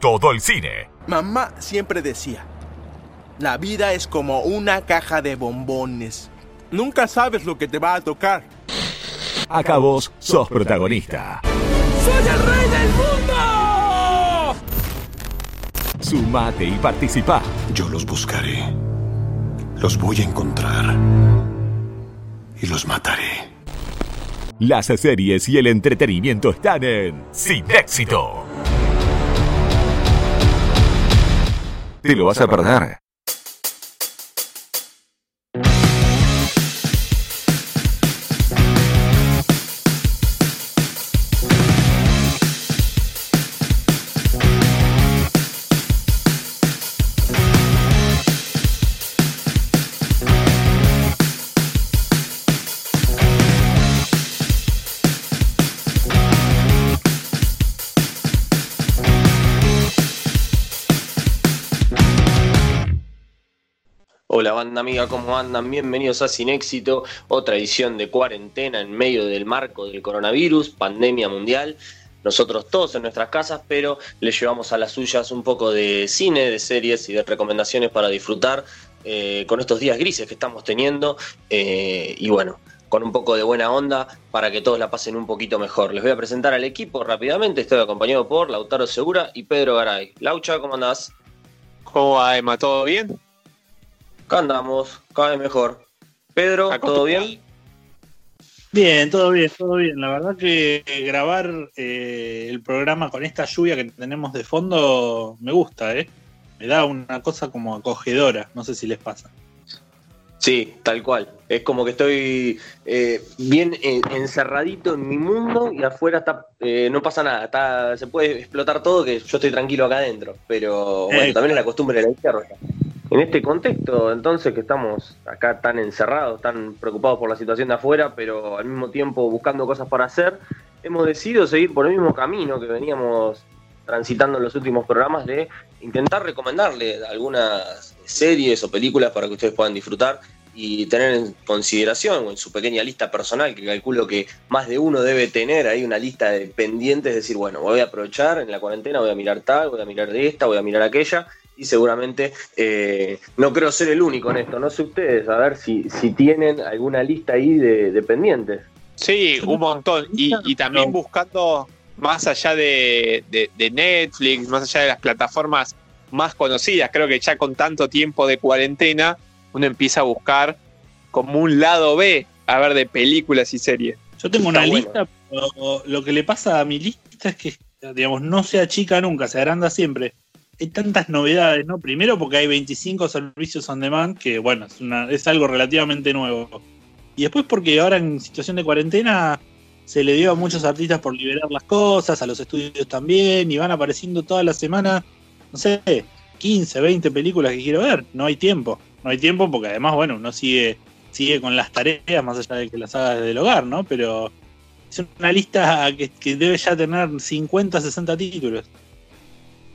todo el cine. Mamá siempre decía, la vida es como una caja de bombones. Nunca sabes lo que te va a tocar. Acá vos sos protagonista. ¡Soy el rey del mundo! Sumate y participa. Yo los buscaré. Los voy a encontrar. Y los mataré. Las series y el entretenimiento están en Sin Éxito. Te lo vas a perder. Amiga, ¿cómo andan? Bienvenidos a Sin Éxito, otra edición de cuarentena en medio del marco del coronavirus, pandemia mundial. Nosotros todos en nuestras casas, pero les llevamos a las suyas un poco de cine, de series y de recomendaciones para disfrutar eh, con estos días grises que estamos teniendo. eh, y bueno, con un poco de buena onda para que todos la pasen un poquito mejor. Les voy a presentar al equipo rápidamente. Estoy acompañado por Lautaro Segura y Pedro Garay. Laucha, ¿cómo andás? ¿Cómo va, Emma? ¿Todo bien? Acá andamos, cada vez mejor. Pedro, ¿todo bien? Bien, todo bien, todo bien. La verdad que grabar eh, el programa con esta lluvia que tenemos de fondo me gusta, ¿eh? Me da una cosa como acogedora, no sé si les pasa. Sí, tal cual. Es como que estoy eh, bien eh, encerradito en mi mundo y afuera está, eh, no pasa nada. Está, se puede explotar todo que yo estoy tranquilo acá adentro. Pero bueno, Eh, también es la costumbre de la izquierda. En este contexto, entonces, que estamos acá tan encerrados, tan preocupados por la situación de afuera, pero al mismo tiempo buscando cosas para hacer, hemos decidido seguir por el mismo camino que veníamos transitando en los últimos programas de intentar recomendarle algunas series o películas para que ustedes puedan disfrutar y tener en consideración en su pequeña lista personal, que calculo que más de uno debe tener ahí una lista de pendientes, decir, bueno, voy a aprovechar en la cuarentena, voy a mirar tal, voy a mirar de esta, voy a mirar aquella, y seguramente eh, no creo ser el único en esto, no sé ustedes, a ver si, si tienen alguna lista ahí de, de pendientes. Sí, un montón. Y, y también buscando más allá de, de- de Netflix, más allá de las plataformas más conocidas. Creo que ya con tanto tiempo de cuarentena, uno empieza a buscar como un lado B, a ver, de películas y series. Yo tengo Está una bueno. lista, pero lo que le pasa a mi lista es que, digamos, no se achica nunca, se agranda siempre. Hay tantas novedades, ¿no? Primero porque hay 25 servicios on demand, que bueno, es, una- es algo relativamente nuevo. Y después porque ahora en situación de cuarentena se le dio a muchos artistas por liberar las cosas, a los estudios también, y van apareciendo toda la semana, no sé, 15, 20 películas que quiero ver. No hay tiempo. No hay tiempo porque además, bueno, uno sigue, sigue con las tareas, más allá de que las haga desde el hogar, ¿no? Pero es una lista que, que debe ya tener 50, 60 títulos.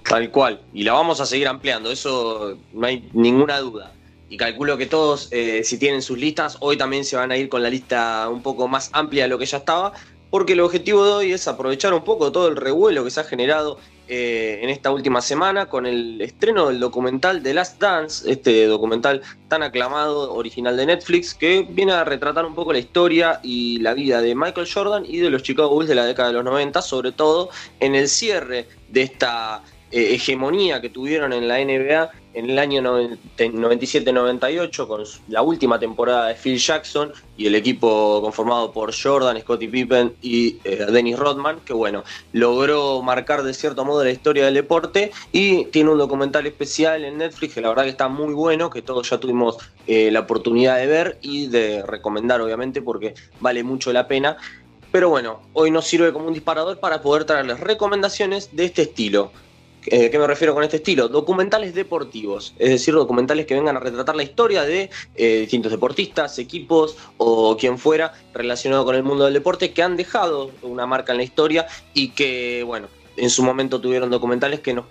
Tal cual, y la vamos a seguir ampliando, eso no hay ninguna duda. Y calculo que todos, eh, si tienen sus listas, hoy también se van a ir con la lista un poco más amplia de lo que ya estaba, porque el objetivo de hoy es aprovechar un poco todo el revuelo que se ha generado eh, en esta última semana con el estreno del documental The Last Dance, este documental tan aclamado, original de Netflix, que viene a retratar un poco la historia y la vida de Michael Jordan y de los Chicago Bulls de la década de los 90, sobre todo en el cierre de esta eh, hegemonía que tuvieron en la NBA en el año 97-98 con la última temporada de Phil Jackson y el equipo conformado por Jordan, Scottie Pippen y eh, Dennis Rodman, que bueno, logró marcar de cierto modo la historia del deporte y tiene un documental especial en Netflix que la verdad que está muy bueno, que todos ya tuvimos eh, la oportunidad de ver y de recomendar obviamente porque vale mucho la pena. Pero bueno, hoy nos sirve como un disparador para poder traerles recomendaciones de este estilo. Eh, ¿Qué me refiero con este estilo? Documentales deportivos, es decir, documentales que vengan a retratar la historia de eh, distintos deportistas, equipos o quien fuera relacionado con el mundo del deporte que han dejado una marca en la historia y que, bueno, en su momento tuvieron documentales que nos,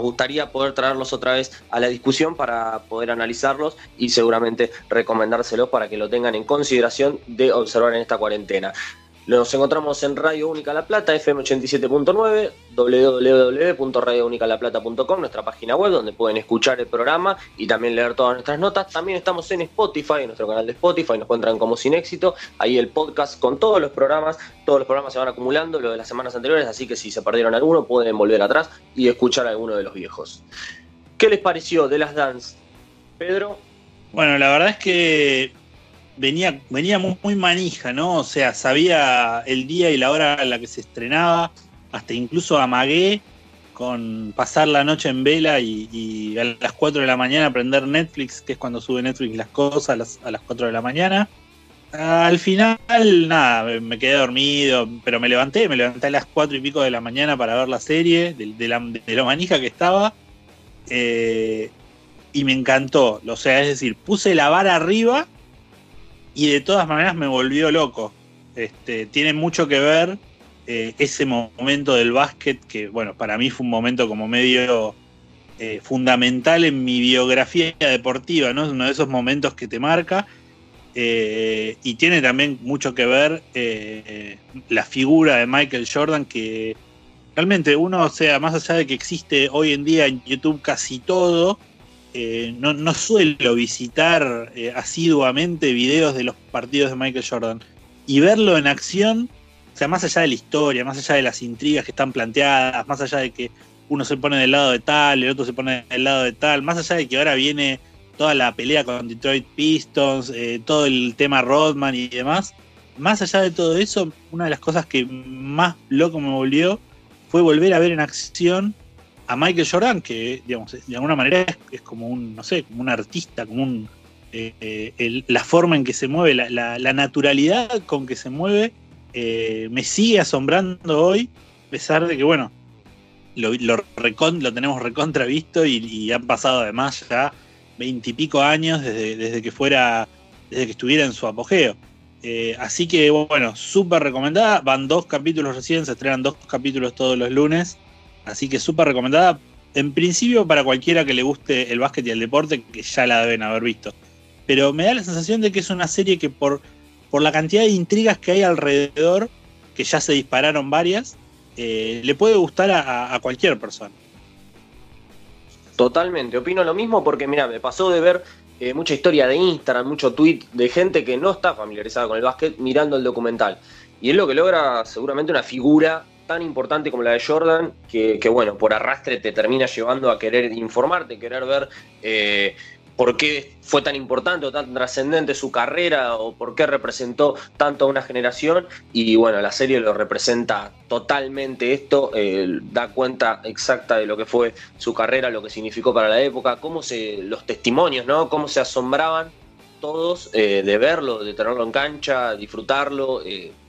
gustaría poder traerlos otra vez a la discusión para poder analizarlos y seguramente recomendárselos para que lo tengan en consideración de observar en esta cuarentena. Nos encontramos en Radio Única La Plata, FM 87.9, www.radiounicalaplata.com, nuestra página web donde pueden escuchar el programa y también leer todas nuestras notas. También estamos en Spotify, en nuestro canal de Spotify, nos encuentran como Sin Éxito. Ahí el podcast con todos los programas, todos los programas se van acumulando, lo de las semanas anteriores, así que si se perdieron alguno pueden volver atrás y escuchar alguno de los viejos. ¿Qué les pareció de las Dance, Pedro? Bueno, la verdad es que venía, muy, manija, ¿no? O sea, sabía el día y la hora en la que se estrenaba, hasta incluso amagué con pasar la noche en vela y, a las 4 de la mañana prender Netflix, que es cuando sube Netflix las cosas a las, a las 4 de la mañana. Al final, nada, me quedé dormido, pero me levanté, me levanté a las 4 y pico de la mañana para ver la serie, de, de, lo manija que estaba. Eh, y me encantó. O sea, es decir, puse la vara arriba y de todas maneras me volvió loco. Este, tiene mucho que ver eh, ese momento del básquet que, bueno, para mí fue un momento como medio eh, fundamental en mi biografía deportiva, ¿no? Es uno de esos momentos que te marca. Eh, y tiene también mucho que ver la figura de Michael Jordan, que realmente uno, o sea, más allá de que existe hoy en día en YouTube casi todo, eh, no, suelo visitar eh, asiduamente videos de los partidos de Michael Jordan. Y verlo en acción, o sea, más allá de la historia, más allá de las intrigas que están planteadas, más allá de que uno se pone del lado de tal, el otro se pone del lado de tal, más allá de que ahora viene toda la pelea con Detroit Pistons, eh, todo el tema Rodman y demás, más allá de todo eso, una de las cosas que más loco me volvió fue volver a ver en acción a Michael Jordan, que digamos, de alguna manera es, como un, no sé, como un artista, como un eh, eh, la forma en que se mueve, la, naturalidad con que se mueve, eh, me sigue asombrando hoy, a pesar de que, bueno, lo, lo, lo tenemos recontra visto y, han pasado además ya veintipico años desde, desde que fuera, desde que estuviera en su apogeo. así que bueno, súper recomendada. Van dos capítulos recién, se estrenan dos capítulos todos los lunes. Así que súper recomendada. En principio para cualquiera que le guste el básquet y el deporte, que ya la deben haber visto. Pero me da la sensación de que es una serie que por, por la cantidad de intrigas que hay alrededor, que ya se dispararon varias, eh, le puede gustar a, cualquier persona. Totalmente, opino lo mismo porque mira, me pasó de ver eh, mucha historia de Instagram, mucho tweet de gente que no está familiarizada con el básquet mirando el documental. Y es lo que logra seguramente una figura tan importante como la de Jordan, que, bueno, por arrastre te termina llevando a querer informarte, querer ver eh, por qué fue tan importante o tan trascendente su carrera o por qué representó tanto a una generación. Y bueno, la serie lo representa totalmente esto, eh, da cuenta exacta de lo que fue su carrera, lo que significó para la época, cómo se, los testimonios, ¿no? Cómo se asombraban todos eh, de verlo, de tenerlo en cancha, disfrutarlo,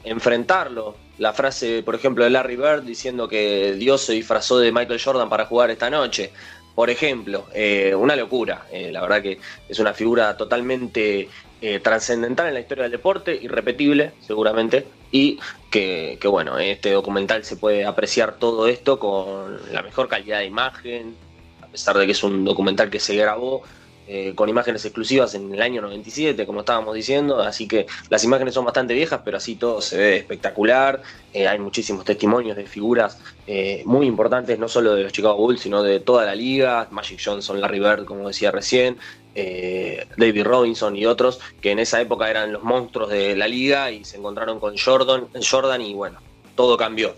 enfrentarlo la frase, por ejemplo, de Larry Bird diciendo que Dios se disfrazó de Michael Jordan para jugar esta noche. Por ejemplo, eh, una locura. Eh, la verdad que es una figura totalmente eh, trascendental en la historia del deporte, irrepetible seguramente, y que, que, bueno, en este documental se puede apreciar todo esto con la mejor calidad de imagen, a pesar de que es un documental que se grabó eh, con imágenes exclusivas en el año 97, como estábamos diciendo, así que las imágenes son bastante viejas, pero así todo se ve espectacular. Eh, hay muchísimos testimonios de figuras eh, muy importantes, no solo de los Chicago Bulls, sino de toda la liga, Magic Johnson, Larry Bird, como decía recién, David Robinson y otros, que en esa época eran los monstruos de la liga y se encontraron con Jordan, Jordan y bueno, todo cambió.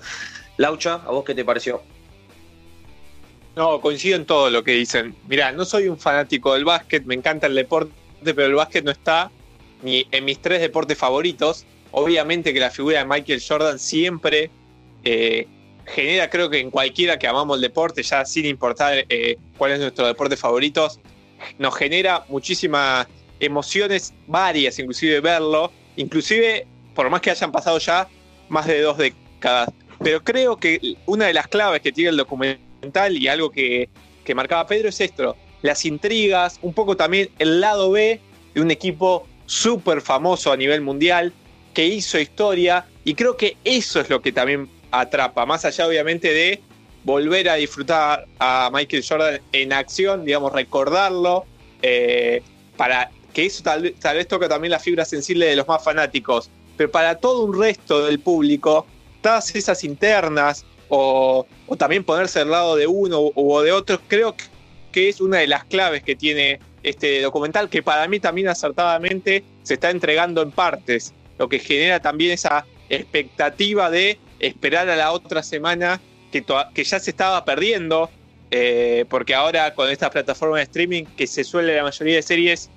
Laucha, ¿a vos qué te pareció? No, coincido en todo lo que dicen. Mira, no soy un fanático del básquet, me encanta el deporte, pero el básquet no está ni en mis tres deportes favoritos. Obviamente que la figura de Michael Jordan siempre eh, genera, creo que en cualquiera que amamos el deporte, ya sin importar eh, cuál es nuestro deporte favorito, nos genera muchísimas emociones, varias, inclusive verlo, inclusive por más que hayan pasado ya más de dos décadas. Pero creo que una de las claves que tiene el y algo que, marcaba Pedro es esto, las intrigas, un poco también el lado B de un equipo súper famoso a nivel mundial, que hizo historia, y creo que eso es lo que también atrapa, más allá obviamente de volver a disfrutar a Michael Jordan en acción, digamos, recordarlo, eh, para que eso tal, tal vez toque también la fibra sensible de los más fanáticos. pero para todo un resto del público, todas esas internas o, también ponerse al lado de uno o de otro, creo que es una de las claves que tiene este documental, que para mí también acertadamente se está entregando en partes, lo que genera también esa expectativa de esperar a la otra semana que, que ya se estaba perdiendo, eh, porque ahora con esta plataforma de streaming que se suele la mayoría de series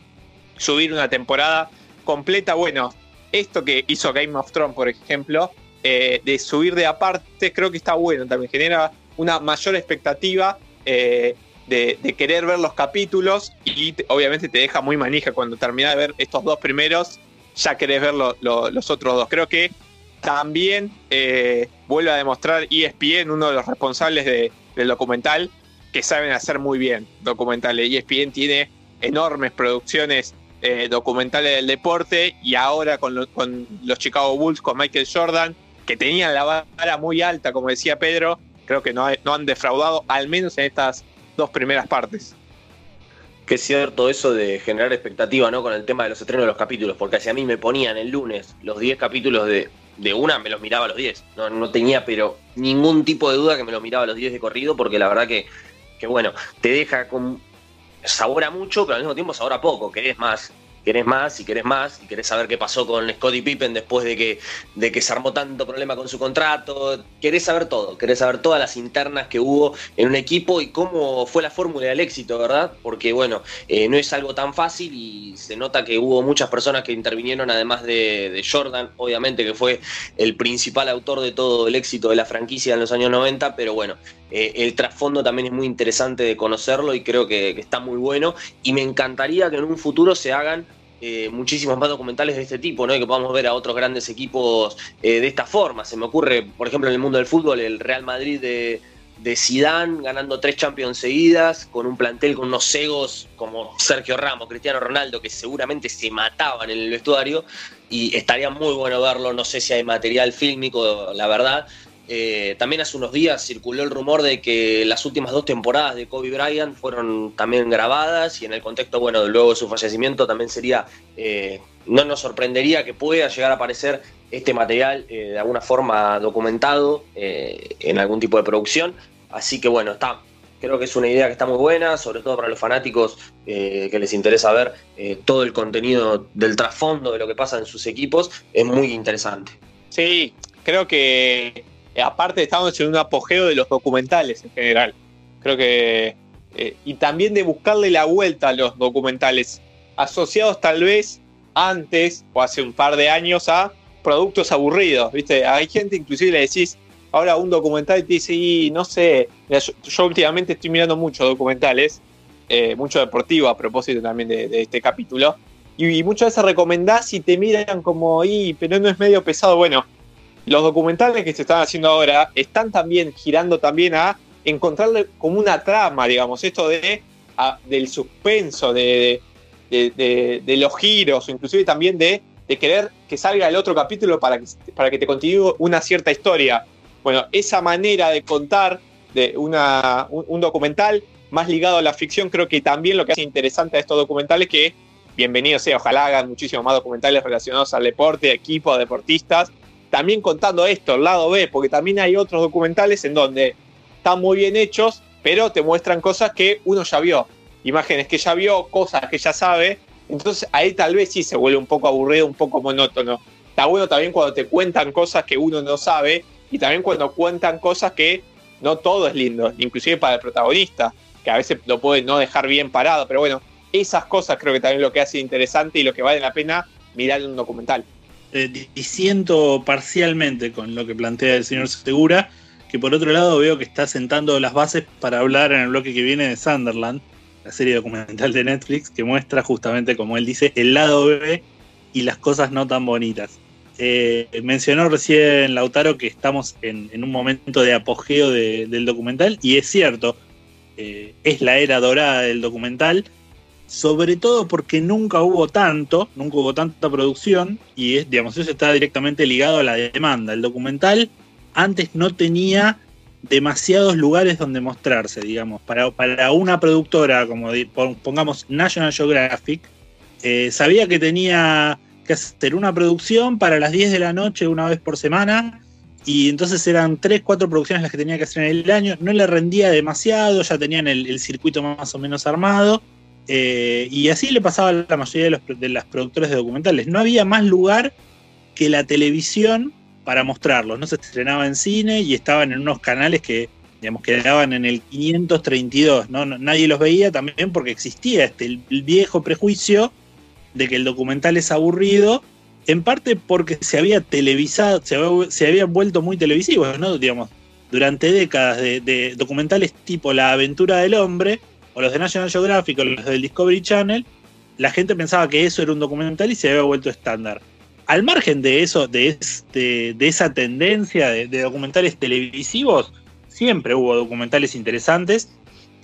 subir una temporada completa, bueno, esto que hizo Game of Thrones, por ejemplo, eh, de subir de aparte, creo que está bueno, también genera una mayor expectativa eh, de, querer ver los capítulos y obviamente te deja muy manija cuando terminas de ver estos dos primeros, ya querés ver los otros dos. Creo que también eh, vuelve a demostrar ESPN, uno de los responsables del documental, que saben hacer muy bien documentales. ESPN tiene enormes producciones documentales del deporte y ahora con, los Chicago Bulls, con Michael Jordan, que tenían la vara muy alta, como decía Pedro, creo que no, no han defraudado, al menos en estas dos primeras partes. Que es cierto eso de generar expectativa, ¿no? Con el tema de los estrenos de los capítulos, porque si a mí me ponían el lunes los 10 capítulos de, de una, me los miraba a los 10. No, no tenía, pero ningún tipo de duda que me los miraba a los 10 de corrido, porque la verdad que, que bueno, te deja con sabor a mucho, pero al mismo tiempo sabor a poco, querés más querés más y querés más y querés saber qué pasó con Scottie Pippen después de que, de que se armó tanto problema con su contrato, querés saber todo, querés saber todas las internas que hubo en un equipo y cómo fue la fórmula del éxito, ¿verdad? Porque bueno, eh, no es algo tan fácil y se nota que hubo muchas personas que intervinieron además de, Jordan, obviamente que fue el principal autor de todo el éxito de la franquicia en los años 90, pero bueno, eh, el trasfondo también es muy interesante de conocerlo y creo que, está muy bueno. Y me encantaría que en un futuro se hagan eh, muchísimos más documentales de este tipo, ¿no? Que podamos ver a otros grandes equipos eh, de esta forma. Se me ocurre, por ejemplo, en el mundo del fútbol, el Real Madrid de, de Zidane ganando tres Champions seguidas, con un plantel con unos cegos como Sergio Ramos, Cristiano Ronaldo, que seguramente se mataban en el vestuario, y estaría muy bueno verlo, no sé si hay material fílmico, la verdad, eh, también hace unos días circuló el rumor de que las últimas dos temporadas de Kobe Bryant fueron también grabadas y en el contexto, bueno, luego de su fallecimiento también sería, eh, no nos sorprendería que pueda llegar a aparecer este material eh, de alguna forma documentado en algún tipo de producción. Así que bueno, está, creo que es una idea que está muy buena, sobre todo para los fanáticos que les interesa ver todo el contenido del trasfondo de lo que pasa en sus equipos, es muy interesante. Sí, creo que aparte estamos en un apogeo de los documentales en general. Creo que. Eh, y también de buscarle la vuelta a los documentales, asociados tal vez antes o hace un par de años a productos aburridos. ¿viste? Hay gente, inclusive le decís ahora un documental y te dice, y no sé, yo, últimamente estoy mirando muchos documentales, eh, mucho deportivo a propósito también de, este capítulo. Y, y, muchas veces recomendás y te miran como, y, pero no es medio pesado. Bueno, los documentales que se están haciendo ahora están también girando también a encontrarle como una trama, digamos, esto de del suspenso, de, de, los giros, inclusive también de, querer que salga el otro capítulo para que, para que te continúe una cierta historia. Bueno, esa manera de contar de una, un, documental más ligado a la ficción, creo que también lo que hace interesante a estos documentales que, bienvenido sea, ojalá hagan muchísimos más documentales relacionados al deporte, equipos, deportistas, también contando esto, el lado B, porque también hay otros documentales en donde están muy bien hechos, pero te muestran cosas que uno ya vio, imágenes que ya vio, cosas que ya sabe, entonces ahí tal vez sí se vuelve un poco aburrido, un poco monótono. Está bueno también cuando te cuentan cosas que uno no sabe y también cuando cuentan cosas que no todo es lindo, inclusive para el protagonista, que a veces lo puede no dejar bien parado, pero bueno, esas cosas creo que también lo que hace interesante y lo que vale la pena mirar en un documental eh, parcialmente con lo que plantea el señor Segura, que por otro lado veo que está sentando las bases para hablar en el bloque que viene de Sunderland, la serie documental de Netflix, que muestra justamente, como él dice, el lado B y las cosas no tan bonitas. Eh, mencionó recién Lautaro que estamos en, un momento de apogeo del documental, y es cierto, eh, es la era dorada del documental sobre todo porque nunca hubo tanto, nunca hubo tanta producción y es, digamos, eso está directamente ligado a la demanda. El documental antes no tenía demasiados lugares donde mostrarse, digamos, para, para una productora como pongamos National Geographic, eh, sabía que tenía que hacer una producción para las 10 de la noche una vez por semana. Y entonces eran 3, 4 producciones las que tenía que hacer en el año. No le rendía demasiado, ya tenían el circuito más o menos armado. Eh, y así le pasaba a la mayoría de, los, de las productores de documentales. No había más lugar que la televisión para mostrarlos. No se estrenaba en cine y estaban en unos canales que, digamos, quedaban en el 532. ¿no? Nadie los veía también porque existía este el viejo prejuicio de que el documental es aburrido, en parte porque se había televisado, se había, se había vuelto muy televisivo, ¿no? Digamos, durante décadas de documentales tipo La aventura del hombre, o los de National Geographic o los del Discovery Channel, la gente pensaba que eso era un documental y se había vuelto estándar. Al margen de eso, de, este, de esa tendencia de, documentales televisivos, siempre hubo documentales interesantes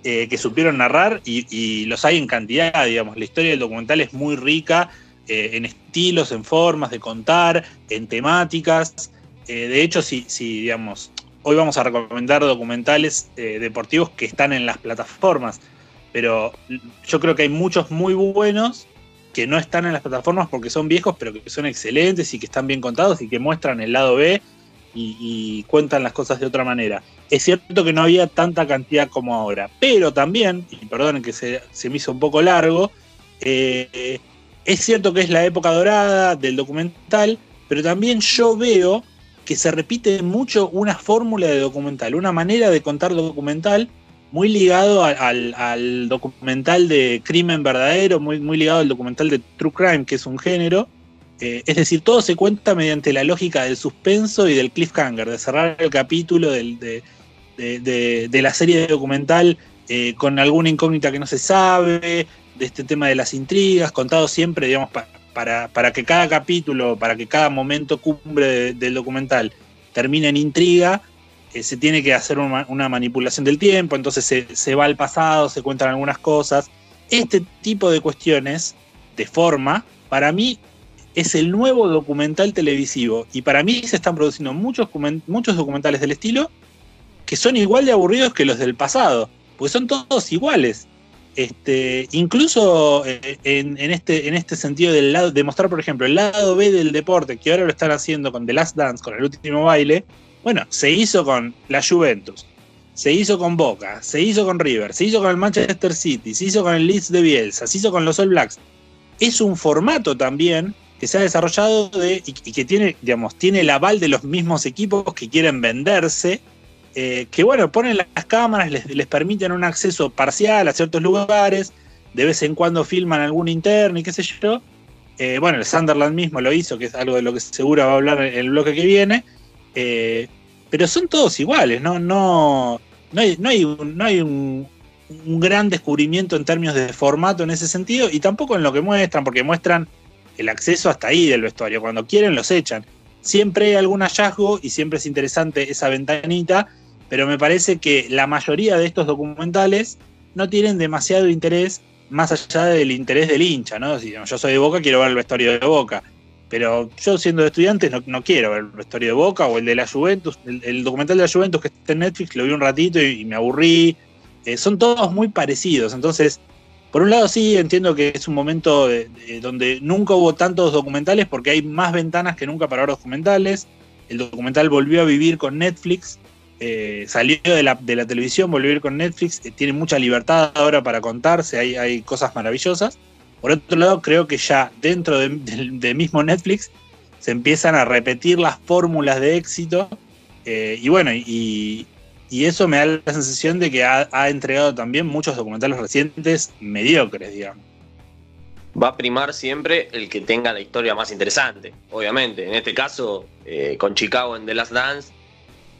eh, que supieron narrar y, los hay en cantidad, digamos. La historia del documental es muy rica eh, en estilos, en formas de contar, en temáticas. Eh, de hecho, si, si, digamos, hoy vamos a recomendar documentales deportivos que están en las plataformas pero yo creo que hay muchos muy buenos que no están en las plataformas porque son viejos, pero que son excelentes y que están bien contados y que muestran el lado B y, cuentan las cosas de otra manera. Es cierto que no había tanta cantidad como ahora, pero también, y perdonen que se, me hizo un poco largo, eh, es cierto que es la época dorada del documental, pero también yo veo que se repite mucho una fórmula de documental, una manera de contar documental muy ligado al, documental de crimen verdadero, muy, muy ligado al documental de True Crime, que es un género. Eh, es decir, todo se cuenta mediante la lógica del suspenso y del cliffhanger, de cerrar el capítulo de, la serie de documental eh, con alguna incógnita que no se sabe, de este tema de las intrigas, contado siempre, digamos, para que cada capítulo, para que cada momento cumbre del documental termine en intriga eh, se tiene que hacer una, manipulación del tiempo, entonces se, va al pasado, se cuentan algunas cosas. Este tipo de cuestiones, de forma, para mí es el nuevo documental televisivo. Y para mí se están produciendo muchos, muchos documentales del estilo que son igual de aburridos que los del pasado, porque son todos iguales. Este, incluso eh, en, este, en este sentido del lado, de mostrar, por ejemplo, el lado B del deporte, que ahora lo están haciendo con The Last Dance, con el último baile, bueno, se hizo con la Juventus, se hizo con Boca, se hizo con River, se hizo con el Manchester City, se hizo con el Leeds de Bielsa, se hizo con los All Blacks. Es un formato también que se ha desarrollado de, y, que tiene, digamos, tiene el aval de los mismos equipos que quieren venderse, eh, que bueno, ponen las cámaras, les, permiten un acceso parcial a ciertos lugares, de vez en cuando filman algún interno y qué sé yo. Eh, bueno, el Sunderland mismo lo hizo, que es algo de lo que seguro va a hablar en el bloque que viene. Eh, pero son todos iguales, no, no, no hay, no hay, no hay un, gran descubrimiento en términos de formato en ese sentido y tampoco en lo que muestran, porque muestran el acceso hasta ahí del vestuario. Cuando quieren los echan. Siempre hay algún hallazgo y siempre es interesante esa ventanita, pero me parece que la mayoría de estos documentales no tienen demasiado interés más allá del interés del hincha, ¿no? Si yo soy de Boca, quiero ver el vestuario de Boca. Pero yo siendo estudiante no, no quiero ver la historia de Boca o el de la Juventus. El, documental de la Juventus que está en Netflix lo vi un ratito y, me aburrí. Eh, son todos muy parecidos. Entonces, por un lado sí entiendo que es un momento donde nunca hubo tantos documentales porque hay más ventanas que nunca para ver documentales. El documental volvió a vivir con Netflix. Eh, salió de la, de la, televisión, volvió a vivir con Netflix. Eh, tiene mucha libertad ahora para contarse. Hay, hay cosas maravillosas. Por otro lado, creo que ya dentro de, mismo Netflix se empiezan a repetir las fórmulas de éxito. Eh, y bueno, y, eso me da la sensación de que ha, entregado también muchos documentales recientes mediocres, digamos. Va a primar siempre el que tenga la historia más interesante, obviamente. En este caso, eh, con Chicago en The Last Dance,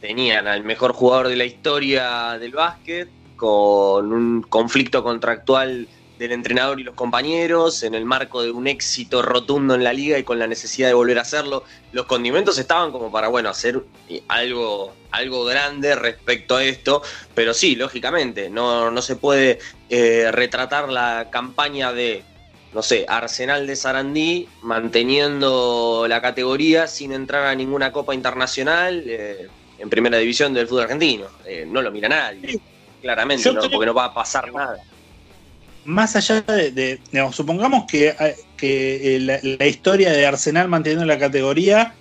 tenían al mejor jugador de la historia del básquet, con un conflicto contractual del entrenador y los compañeros, en el marco de un éxito rotundo en la liga y con la necesidad de volver a hacerlo. Los condimentos estaban como para, bueno, hacer algo, algo grande respecto a esto, pero sí, lógicamente, no, no se puede eh, retratar la campaña de, no sé, Arsenal de Sarandí manteniendo la categoría sin entrar a ninguna copa internacional eh, en primera división del fútbol argentino. Eh, no lo mira nadie, claramente, porque no va a pasar nada más allá de, digamos, supongamos que que eh, la, historia de Arsenal manteniendo la categoría,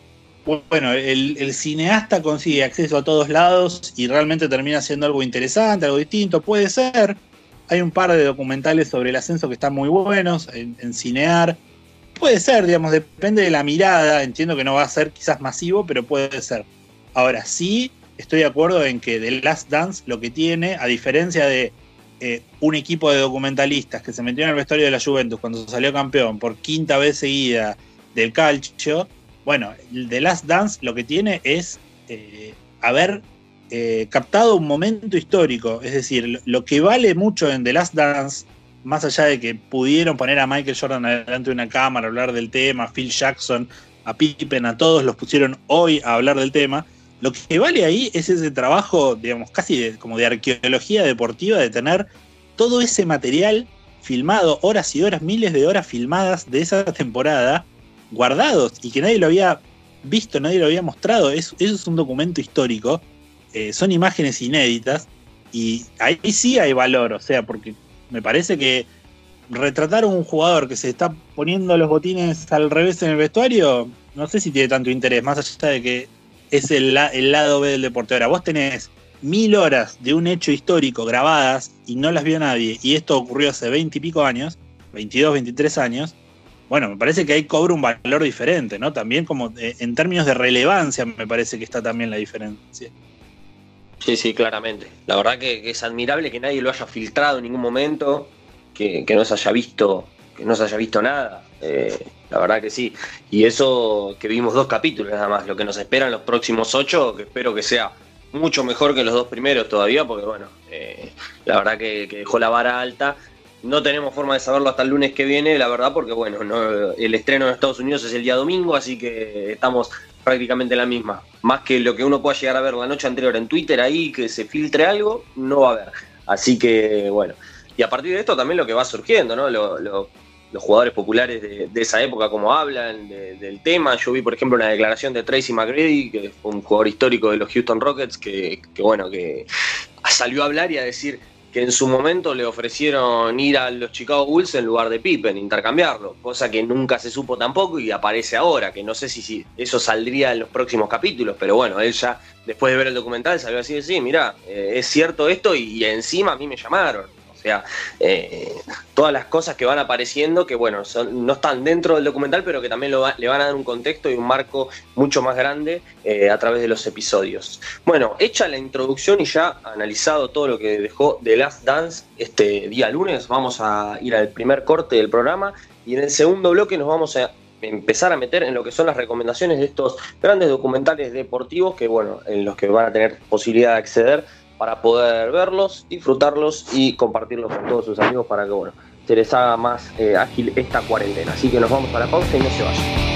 bueno, el, el cineasta consigue acceso a todos lados y realmente termina siendo algo interesante, algo distinto, puede ser. Hay un par de documentales sobre el ascenso que están muy buenos en, en Cinear. Puede ser, digamos, depende de la mirada. Entiendo que no va a ser quizás masivo, pero puede ser. Ahora, sí, estoy de acuerdo en que The Last Dance lo que tiene, a diferencia de eh, un equipo de documentalistas que se metió en el vestuario de la Juventus cuando salió campeón por quinta vez seguida del calcio, bueno, The Last Dance lo que tiene es eh, haber eh, captado un momento histórico. Es decir, lo, lo que vale mucho en The Last Dance, más allá de que pudieron poner a Michael Jordan delante de una cámara, hablar del tema, a Phil Jackson, a Pippen, a todos los pusieron hoy a hablar del tema. Lo que vale ahí es ese trabajo, digamos, casi de, como de arqueología deportiva, de tener todo ese material filmado, horas y horas, miles de horas filmadas de esa temporada, guardados y que nadie lo había visto, nadie lo había mostrado. Es, eso es un documento histórico, eh, son imágenes inéditas y ahí sí hay valor, o sea, porque me parece que retratar a un jugador que se está poniendo los botines al revés en el vestuario, no sé si tiene tanto interés, más allá de que es el, la- el lado B del deporte. Ahora, vos tenés mil horas de un hecho histórico grabadas y no las vio nadie, y esto ocurrió hace 20 y pico años, 22, 23 años, bueno, me parece que ahí cobra un valor diferente, ¿no? También como eh, en términos de relevancia me parece que está también la diferencia. Sí, sí, claramente. La verdad que, es admirable que nadie lo haya filtrado en ningún momento, que no se haya visto, que no se haya visto nada. Eh, la verdad que sí. Y eso que vimos dos capítulos nada más, lo que nos espera en los próximos ocho, que espero que sea mucho mejor que los dos primeros todavía, porque bueno, eh, la verdad que, dejó la vara alta. No tenemos forma de saberlo hasta el lunes que viene, la verdad, porque bueno, no- el estreno en Estados Unidos es el día domingo, así que estamos prácticamente la misma. Más que lo que uno pueda llegar a ver la noche anterior en Twitter ahí, que se filtre algo, no va a haber. Así que bueno. Y a partir de esto también lo que va surgiendo, ¿no? Lo- los jugadores populares de, de esa época, como hablan de- del tema. Yo vi, por ejemplo, una declaración de Tracy McGrady, que fue un jugador histórico de los Houston Rockets, que, que bueno, que salió a hablar y a decir que en su momento le ofrecieron ir a los Chicago Bulls en lugar de Pippen, intercambiarlo, cosa que nunca se supo tampoco y aparece ahora, que no sé si, eso saldría en los próximos capítulos, pero bueno, él ya después de ver el documental salió así de sí, mira, eh, es cierto esto y, y encima a mí me llamaron. Sea, eh, todas las cosas que van apareciendo que, bueno, no están dentro del documental, pero que también le van a dar un contexto y un marco mucho más grande eh, a través de los episodios. Bueno, hecha la introducción y ya analizado todo lo que dejó The Last Dance este día lunes, vamos a ir al primer corte del programa y en el segundo bloque nos vamos a empezar a meter en lo que son las recomendaciones de estos grandes documentales deportivos que, bueno, en los que van a tener posibilidad de acceder para poder verlos, disfrutarlos y compartirlos con todos sus amigos para que, bueno, se les haga más eh, ágil esta cuarentena. Así que nos vamos a la pausa y no se vayan.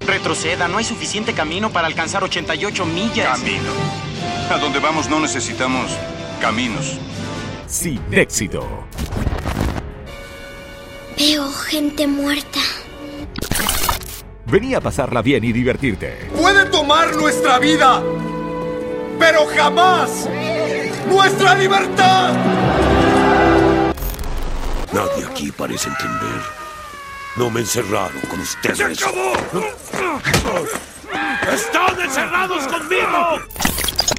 Retroceda, no hay suficiente camino para alcanzar 88 millas. Camino. A donde vamos no necesitamos caminos. Sin éxito. Veo gente muerta. Vení a pasarla bien y divertirte. Puede tomar nuestra vida, pero jamás nuestra libertad. Nadie aquí parece entender. No me encerraron con ustedes. ¡Se acabó! ¡Están encerrados conmigo!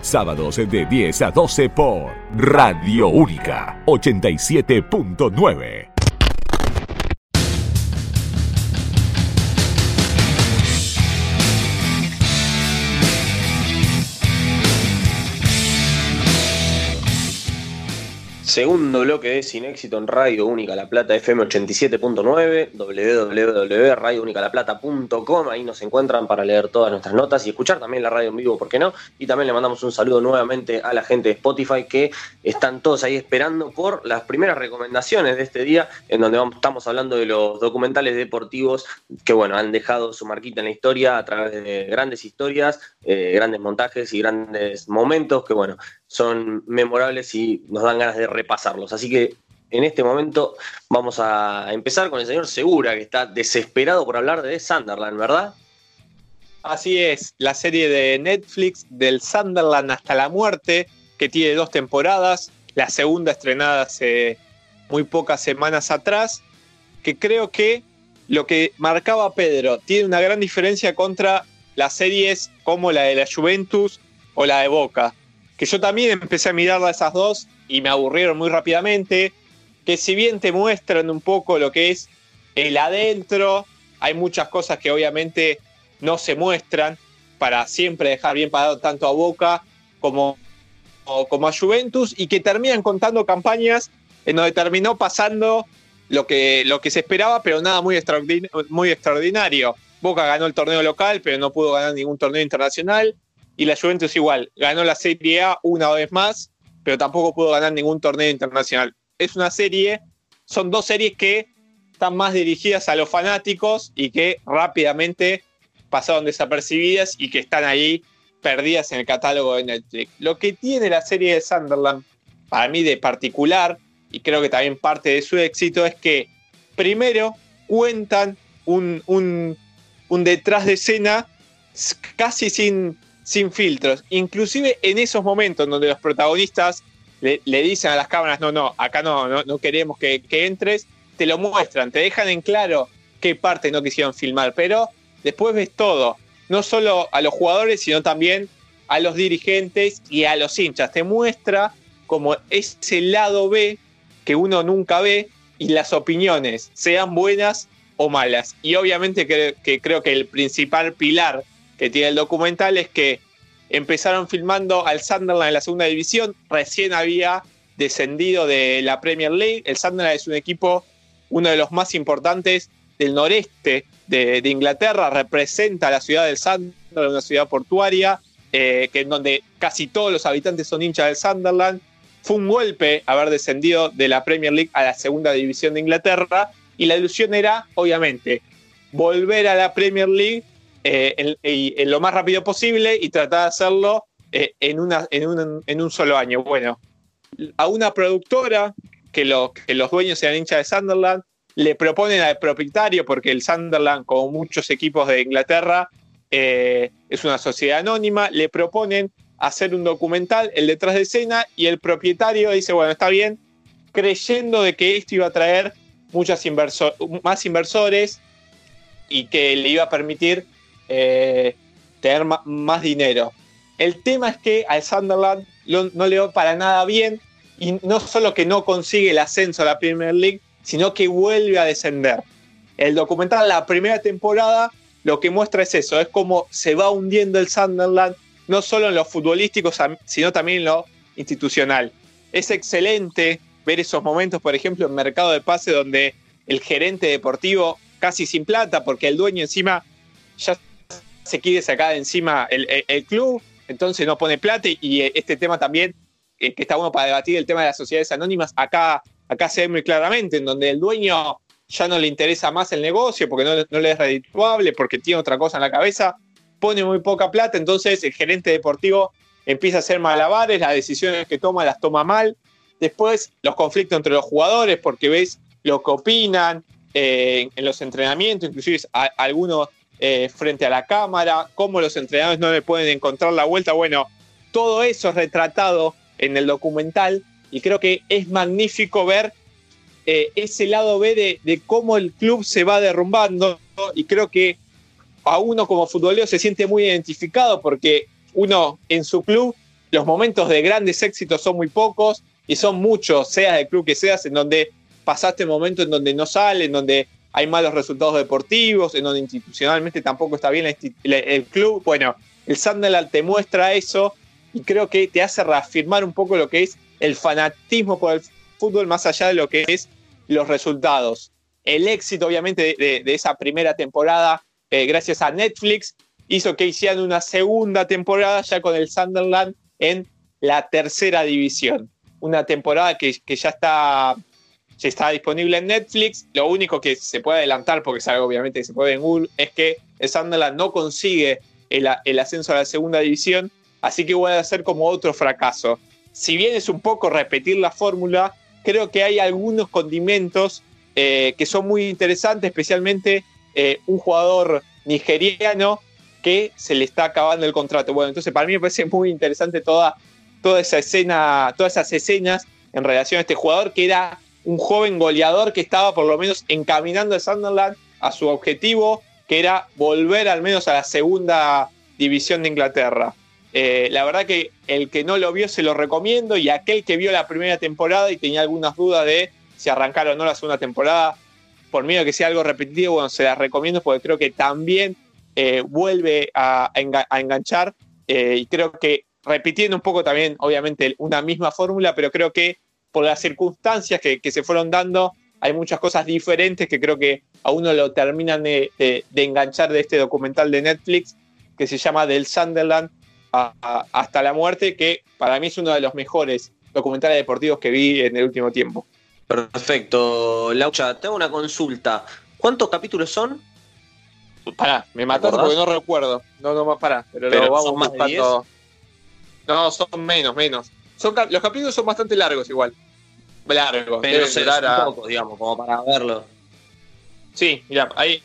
Sábados de 10 a 12 por Radio Única 87.9. Segundo bloque de Sin Éxito en Radio Única La Plata FM 87.9, www.radiounicalaplata.com. Ahí nos encuentran para leer todas nuestras notas y escuchar también la radio en vivo, ¿por qué no? Y también le mandamos un saludo nuevamente a la gente de Spotify que están todos ahí esperando por las primeras recomendaciones de este día, en donde vamos- estamos hablando de los documentales deportivos que, bueno, han dejado su marquita en la historia a través de grandes historias, eh, grandes montajes y grandes momentos que, bueno, son memorables y nos dan ganas de repasarlos. Así que en este momento vamos a empezar con el señor Segura, que está desesperado por hablar de Sunderland, ¿verdad? Así es, la serie de Netflix del Sunderland hasta la muerte, que tiene dos temporadas, la segunda estrenada hace muy pocas semanas atrás, que creo que lo que marcaba Pedro tiene una gran diferencia contra las series como la de la Juventus o la de Boca, que yo también empecé a mirar a esas dos y me aburrieron muy rápidamente, que si bien te muestran un poco lo que es el adentro, hay muchas cosas que obviamente no se muestran para siempre dejar bien parado tanto a Boca como, como a Juventus y que terminan contando campañas en donde terminó pasando lo que, lo que se esperaba, pero nada muy extraordinario. Boca ganó el torneo local, pero no pudo ganar ningún torneo internacional. Y la Juventus igual, ganó la Serie A una vez más, pero tampoco pudo ganar ningún torneo internacional. Es una serie, son dos series que están más dirigidas a los fanáticos y que rápidamente pasaron desapercibidas y que están ahí perdidas en el catálogo de Netflix. Lo que tiene la serie de Sunderland, para mí de particular, y creo que también parte de su éxito, es que primero cuentan un, un, detrás de escena casi sin, sin filtros. Inclusive en esos momentos donde los protagonistas le, dicen a las cámaras, no, no, acá no, no, queremos que, que, entres, te lo muestran, te dejan en claro qué parte no quisieron filmar, pero después ves todo, no solo a los jugadores, sino también a los dirigentes y a los hinchas. Te muestra como ese lado B que uno nunca ve y las opiniones, sean buenas o malas. Y obviamente que, creo que el principal pilar que tiene el documental es que empezaron filmando al Sunderland en la segunda división, recién había descendido de la Premier League. El Sunderland es un equipo, uno de los más importantes del noreste de, Inglaterra, representa la ciudad del Sunderland, una ciudad portuaria, eh, que en donde casi todos los habitantes son hinchas del Sunderland. Fue un golpe haber descendido de la Premier League a la segunda división de Inglaterra y la ilusión era, obviamente, volver a la Premier League eh, en, lo más rápido posible y tratar de hacerlo eh, en, un, solo año. Bueno, a una productora que, que los dueños sean hinchas de Sunderland, le proponen al propietario, porque el Sunderland, como muchos equipos de Inglaterra, eh, es una sociedad anónima, le proponen hacer un documental, el detrás de escena, y el propietario dice, bueno, está bien, creyendo de que esto iba a traer muchas más inversores y que le iba a permitir eh, tener más dinero. El tema es que al Sunderland no le va para nada bien y no solo que no consigue el ascenso a la Premier League, sino que vuelve a descender. El documental, la primera temporada, lo que muestra es eso, es como se va hundiendo el Sunderland no solo en lo futbolístico, sino también en lo institucional. Es excelente ver esos momentos, por ejemplo, en Mercado de Pase, donde el gerente deportivo, casi sin plata, porque el dueño encima ya se quiere sacar de encima el, club, entonces no pone plata y este tema también, eh, que está bueno para debatir el tema de las sociedades anónimas, acá, acá se ve muy claramente, en donde el dueño ya no le interesa más el negocio porque no, no le es redituable, porque tiene otra cosa en la cabeza, pone muy poca plata, entonces el gerente deportivo empieza a hacer malabares, las decisiones que toma las toma mal. Después los conflictos entre los jugadores, porque ves lo que opinan eh, en los entrenamientos, inclusive algunos eh, frente a la cámara, cómo los entrenadores no le pueden encontrar la vuelta. Bueno, todo eso es retratado en el documental y creo que es magnífico ver eh, ese lado B de, cómo el club se va derrumbando y creo que a uno como futbolero se siente muy identificado porque uno en su club los momentos de grandes éxitos son muy pocos y son muchos, seas del club que seas, en donde pasaste momentos en donde no sale, en donde hay malos resultados deportivos, en donde institucionalmente tampoco está bien el, club. Bueno, el Sunderland te muestra eso y creo que te hace reafirmar un poco lo que es el fanatismo por el fútbol más allá de lo que es los resultados. El éxito, obviamente, de esa primera temporada eh, gracias a Netflix, hizo que hicieran una segunda temporada ya con el Sunderland en la tercera división. Una temporada que, ya está, ya está disponible en Netflix. Lo único que se puede adelantar, porque es obviamente que se puede en Google, es que el no consigue el, ascenso a la segunda división, así que voy a hacer como otro fracaso. Si bien es un poco repetir la fórmula, creo que hay algunos condimentos eh, que son muy interesantes, especialmente eh, un jugador nigeriano que se le está acabando el contrato. Bueno, entonces para mí me parece muy interesante toda toda esa escena, todas esas escenas en relación a este jugador que era un joven goleador que estaba por lo menos encaminando a Sunderland a su objetivo, que era volver al menos a la segunda división de Inglaterra. Eh, la verdad que el que no lo vio se lo recomiendo y aquel que vio la primera temporada y tenía algunas dudas de si arrancar o no la segunda temporada, por miedo que sea algo repetitivo, bueno, se las recomiendo porque creo que también eh, vuelve a, enganchar eh, y creo que repitiendo un poco también, obviamente, una misma fórmula, pero creo que por las circunstancias que, se fueron dando, hay muchas cosas diferentes que creo que a uno lo terminan de, enganchar de este documental de Netflix que se llama Del Sunderland hasta la muerte, que para mí es uno de los mejores documentales deportivos que vi en el último tiempo. Perfecto. Laucha, tengo una consulta. ¿Cuántos capítulos son? Pará, me mataron porque no recuerdo. No, no más pará, pero, lo vamos buscando. No, son menos, menos. Son, los capítulos son bastante largos igual. Largos. Pero será un poco, digamos, como para verlo. Sí, mira, ahí.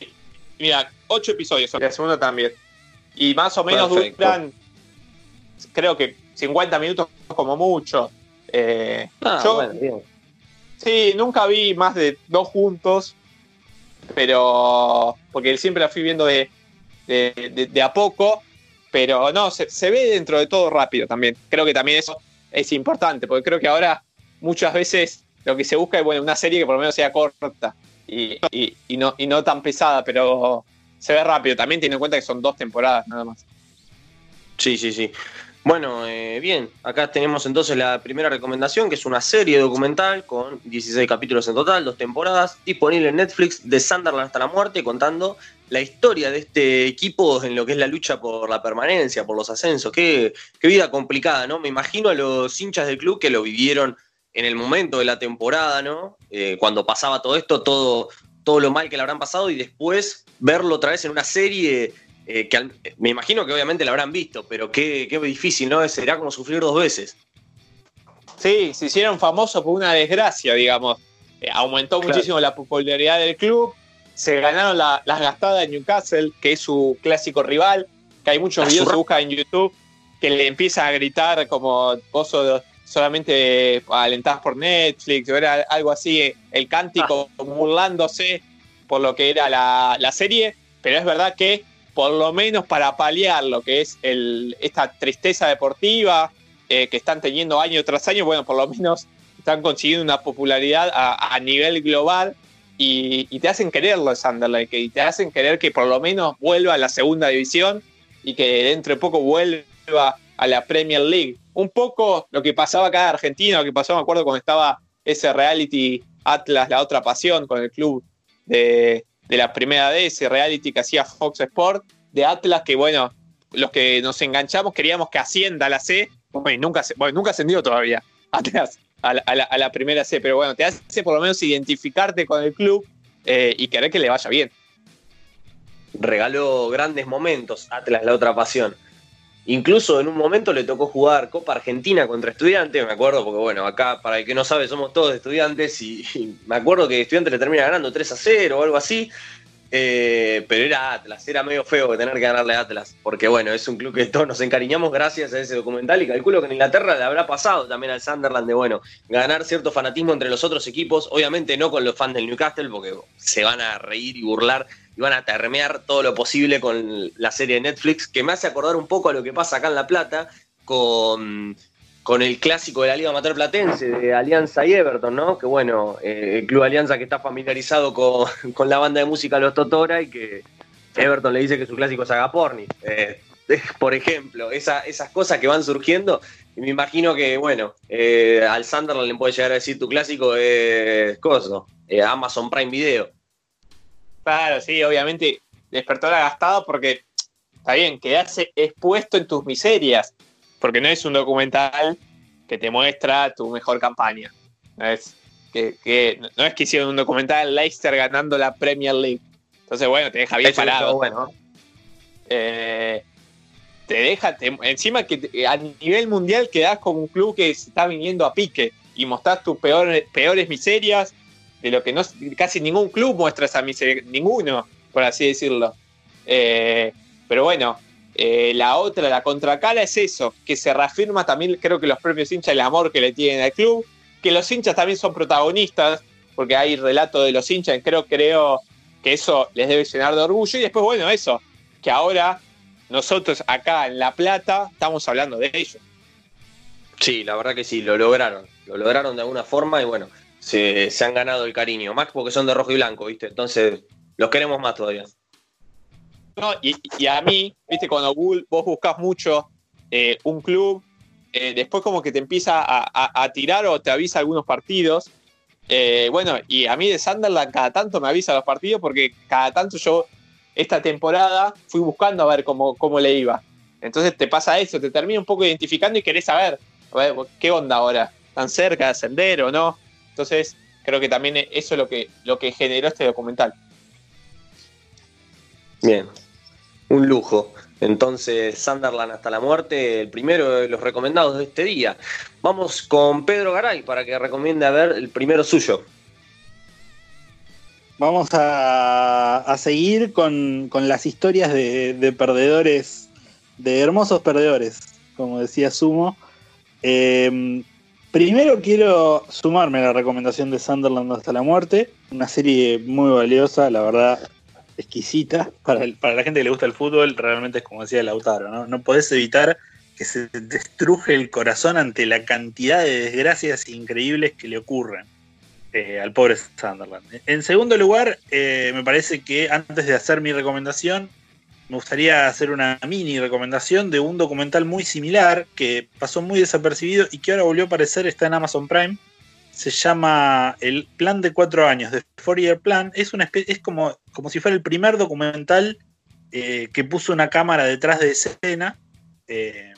Mira, ocho episodios, la segunda también. Y más o menos duran, creo que 50 minutos como mucho. Eh, ah, yo, bueno, bien. Sí, nunca vi más de dos juntos, pero porque siempre la fui viendo de, de, a poco, pero no, se, ve dentro de todo rápido también. Creo que también eso es importante, porque creo que ahora muchas veces lo que se busca es bueno, una serie que por lo menos sea corta y, y, no, y no tan pesada, pero se ve rápido. También tiene en cuenta que son dos temporadas nada más. Sí, sí, sí. Bueno, eh, bien, acá tenemos entonces la primera recomendación, que es una serie documental con 16 capítulos en total, dos temporadas, disponible en Netflix, de Sunderland hasta la muerte, contando la historia de este equipo en lo que es la lucha por la permanencia, por los ascensos. Qué, qué vida complicada, ¿no? Me imagino a los hinchas del club que lo vivieron en el momento de la temporada, ¿no? Eh, cuando pasaba todo esto, todo, todo lo mal que le habrán pasado y después verlo otra vez en una serie eh, que me imagino que obviamente la habrán visto, pero qué, difícil, ¿no? Será como sufrir dos veces. Sí, se hicieron famosos por una desgracia, digamos. Eh, aumentó muchísimo la popularidad del club, se ganaron las gastadas en Newcastle, que es su clásico rival, que hay muchos videos que buscan en YouTube, que le empieza a gritar como vos solamente alentás por Netflix, o era algo así, el cántico ah. burlándose por lo que era la, la serie, pero es verdad que por lo menos para paliar lo que es el, esta tristeza deportiva eh, que están teniendo año tras año, bueno, por lo menos están consiguiendo una popularidad a, nivel global y, te hacen quererlo, Sunderland, y te hacen querer que por lo menos vuelva a la segunda división y que dentro de poco vuelva a la Premier League. Un poco lo que pasaba acá en Argentina, lo que pasó, me acuerdo, cuando estaba ese reality Atlas, la otra pasión, con el club de, de la primera D, ese reality que hacía Fox Sport, de Atlas, que bueno, los que nos enganchamos queríamos que ascienda a la C, bueno, nunca, bueno, nunca ascendió todavía Atlas a la, primera C, pero bueno, te hace por lo menos identificarte con el club eh, y querer que le vaya bien. Regaló grandes momentos, Atlas, la otra pasión. Incluso en un momento le tocó jugar Copa Argentina contra Estudiantes, me acuerdo, porque bueno, acá para el que no sabe somos todos estudiantes y, me acuerdo que Estudiantes le termina ganando 3 a 0 o algo así, eh, pero era Atlas, era medio feo tener que ganarle Atlas, porque bueno, es un club que todos nos encariñamos gracias a ese documental y calculo que en Inglaterra le habrá pasado también al Sunderland de bueno, ganar cierto fanatismo entre los otros equipos, obviamente no con los fans del Newcastle, porque se van a reír y burlar y van a termear todo lo posible con la serie de Netflix, que me hace acordar un poco a lo que pasa acá en La Plata con, con el clásico de la Liga Amateur Platense, de Alianza y Everton, ¿no? Que bueno, eh, el Club Alianza que está familiarizado con, la banda de música Los Totora y que Everton le dice que su clásico es Agaporni. Eh, por ejemplo, esas cosas que van surgiendo, y me imagino que, bueno, eh, al Sunderland le puede llegar a decir tu clásico es coso, Amazon Prime Video Claro, sí, obviamente despertó la gastada porque está bien, quedarse expuesto en tus miserias, porque no es un documental que te muestra tu mejor campaña. No es que, no es que hicieron un documental Leicester ganando la Premier League. Entonces, bueno, te deja bien parado. Bueno. Eh, te deja, encima que a nivel mundial quedás como un club que se está viniendo a pique y mostrás tus peores, peores miserias de lo que no casi ningún club muestra esa miseria, ninguno, por así decirlo. Eh, pero bueno, Eh, la otra, la contracala, es eso, que se reafirma también, creo que los propios hinchas, el amor que le tienen al club, que los hinchas también son protagonistas, porque hay relato de los hinchas, creo, creo que eso les debe llenar de orgullo. Y después, bueno, eso, que ahora nosotros acá en La Plata estamos hablando de ellos. Sí, la verdad que sí, lo lograron. Lo lograron de alguna forma y bueno, se, han ganado el cariño. Más porque son de rojo y blanco, ¿viste? Entonces, los queremos más todavía. Y, a mí, viste, cuando vos buscas mucho eh, un club, eh, después como que te empieza a tirar o te avisa algunos partidos. Eh, bueno, y a mí de Sunderland cada tanto me avisa los partidos porque cada tanto yo esta temporada fui buscando a ver cómo, cómo le iba. Entonces te pasa eso, te termina un poco identificando y querés saber, a ver, ¿qué onda ahora? ¿Tan cerca de ascender o no? Entonces creo que también eso es lo que, lo que generó este documental. Bien, un lujo. Entonces, Sunderland hasta la muerte, el primero de los recomendados de este día. Vamos con Pedro Garay para que recomiende a ver el primero suyo. Vamos a, a seguir con, con las historias de, de perdedores, de hermosos perdedores, como decía Sumo. Eh, primero quiero sumarme a la recomendación de Sunderland hasta la muerte, una serie muy valiosa, la verdad, exquisita. Para, el- para la gente que le gusta el fútbol, realmente es como decía Lautaro, ¿no? No podés evitar que se destruje el corazón ante la cantidad de desgracias increíbles que le ocurren eh, al pobre Sunderland. En segundo lugar, eh, me parece que antes de hacer mi recomendación, me gustaría hacer una mini recomendación de un documental muy similar que pasó muy desapercibido y que ahora volvió a aparecer, está en Amazon Prime. Se llama El Plan de Cuatro Años, The Four Year Plan. Es, una espe- es como, como si fuera el primer documental eh, que puso una cámara detrás de escena. eh,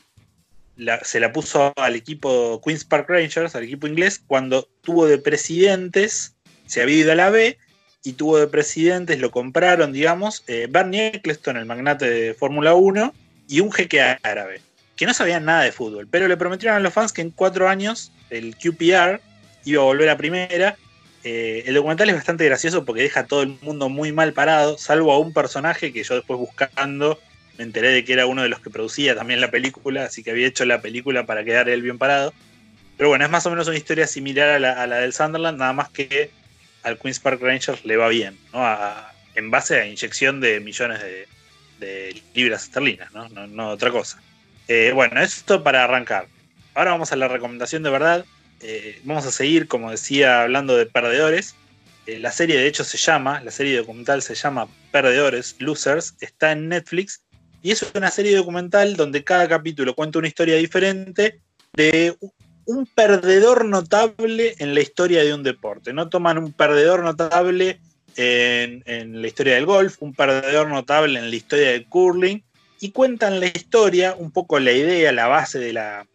se la puso al equipo Queen's Park Rangers, al equipo inglés, cuando tuvo de presidentes, se había ido a la B y tuvo de presidentes, lo compraron, digamos, eh, Bernie Eccleston, el magnate de Fórmula 1, y un jeque árabe, que no sabían nada de fútbol, pero le prometieron a los fans que en cuatro años el QPR iba a volver a primera. Eh, el documental es bastante gracioso porque deja a todo el mundo muy mal parado, salvo a un personaje que yo después buscando me enteré de que era uno de los que producía también la película, así que había hecho la película para quedar él bien parado. Pero bueno, es más o menos una historia similar a la, a la del Sunderland, nada más que al Queen's Park Rangers le va bien, ¿no? En base a inyección de millones de, libras esterlinas, ¿no? No, otra cosa. Eh, bueno, esto para arrancar. Ahora vamos a la recomendación de verdad. Eh, vamos a seguir, como decía, hablando de perdedores. Eh, la serie de hecho se llama, la serie documental se llama Perdedores, Losers, está en Netflix y es una serie documental donde cada capítulo cuenta una historia diferente de un perdedor notable en la historia de un deporte. No toman un perdedor notable en, la historia del golf, un perdedor notable en la historia del curling y cuentan la historia, un poco la idea, la base de la,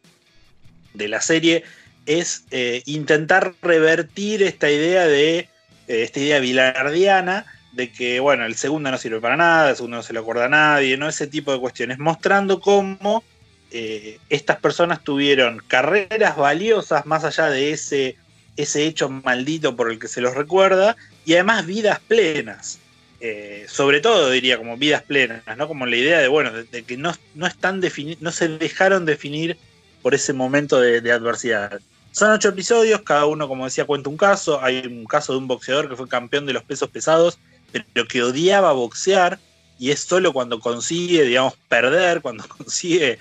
de la serie es eh, intentar revertir esta idea de eh, esta idea bilardiana de que bueno el segundo no sirve para nada, el segundo no se lo acuerda a nadie, no ese tipo de cuestiones, mostrando cómo eh, estas personas tuvieron carreras valiosas más allá de ese, ese hecho maldito por el que se los recuerda y además vidas plenas. Eh, sobre todo diría como vidas plenas, ¿no? Como la idea de, bueno, de, que no, no están no se dejaron definir por ese momento de, de adversidad. Son ocho episodios, cada uno, como decía, cuenta un caso. Hay un caso de un boxeador que fue campeón de los pesos pesados, pero que odiaba boxear, y es solo cuando consigue, digamos, perder, cuando consigue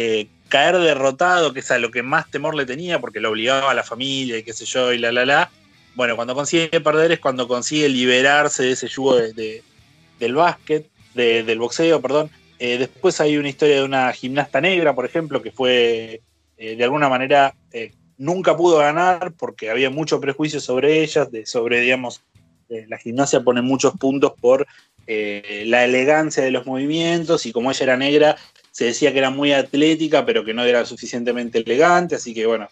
eh, caer derrotado, que es a lo que más temor le tenía, porque lo obligaba a la familia y qué sé yo, y la la la. Bueno, cuando consigue perder es cuando consigue liberarse de ese yugo de, de- del básquet, de- del boxeo, perdón. Eh, después hay una historia de una gimnasta negra, por ejemplo, que fue eh, de alguna manera nunca pudo ganar porque había mucho prejuicio sobre ellas, de, sobre, digamos, la gimnasia pone muchos puntos por la elegancia de los movimientos y como ella era negra, se decía que era muy atlética, pero que no era suficientemente elegante, así que bueno,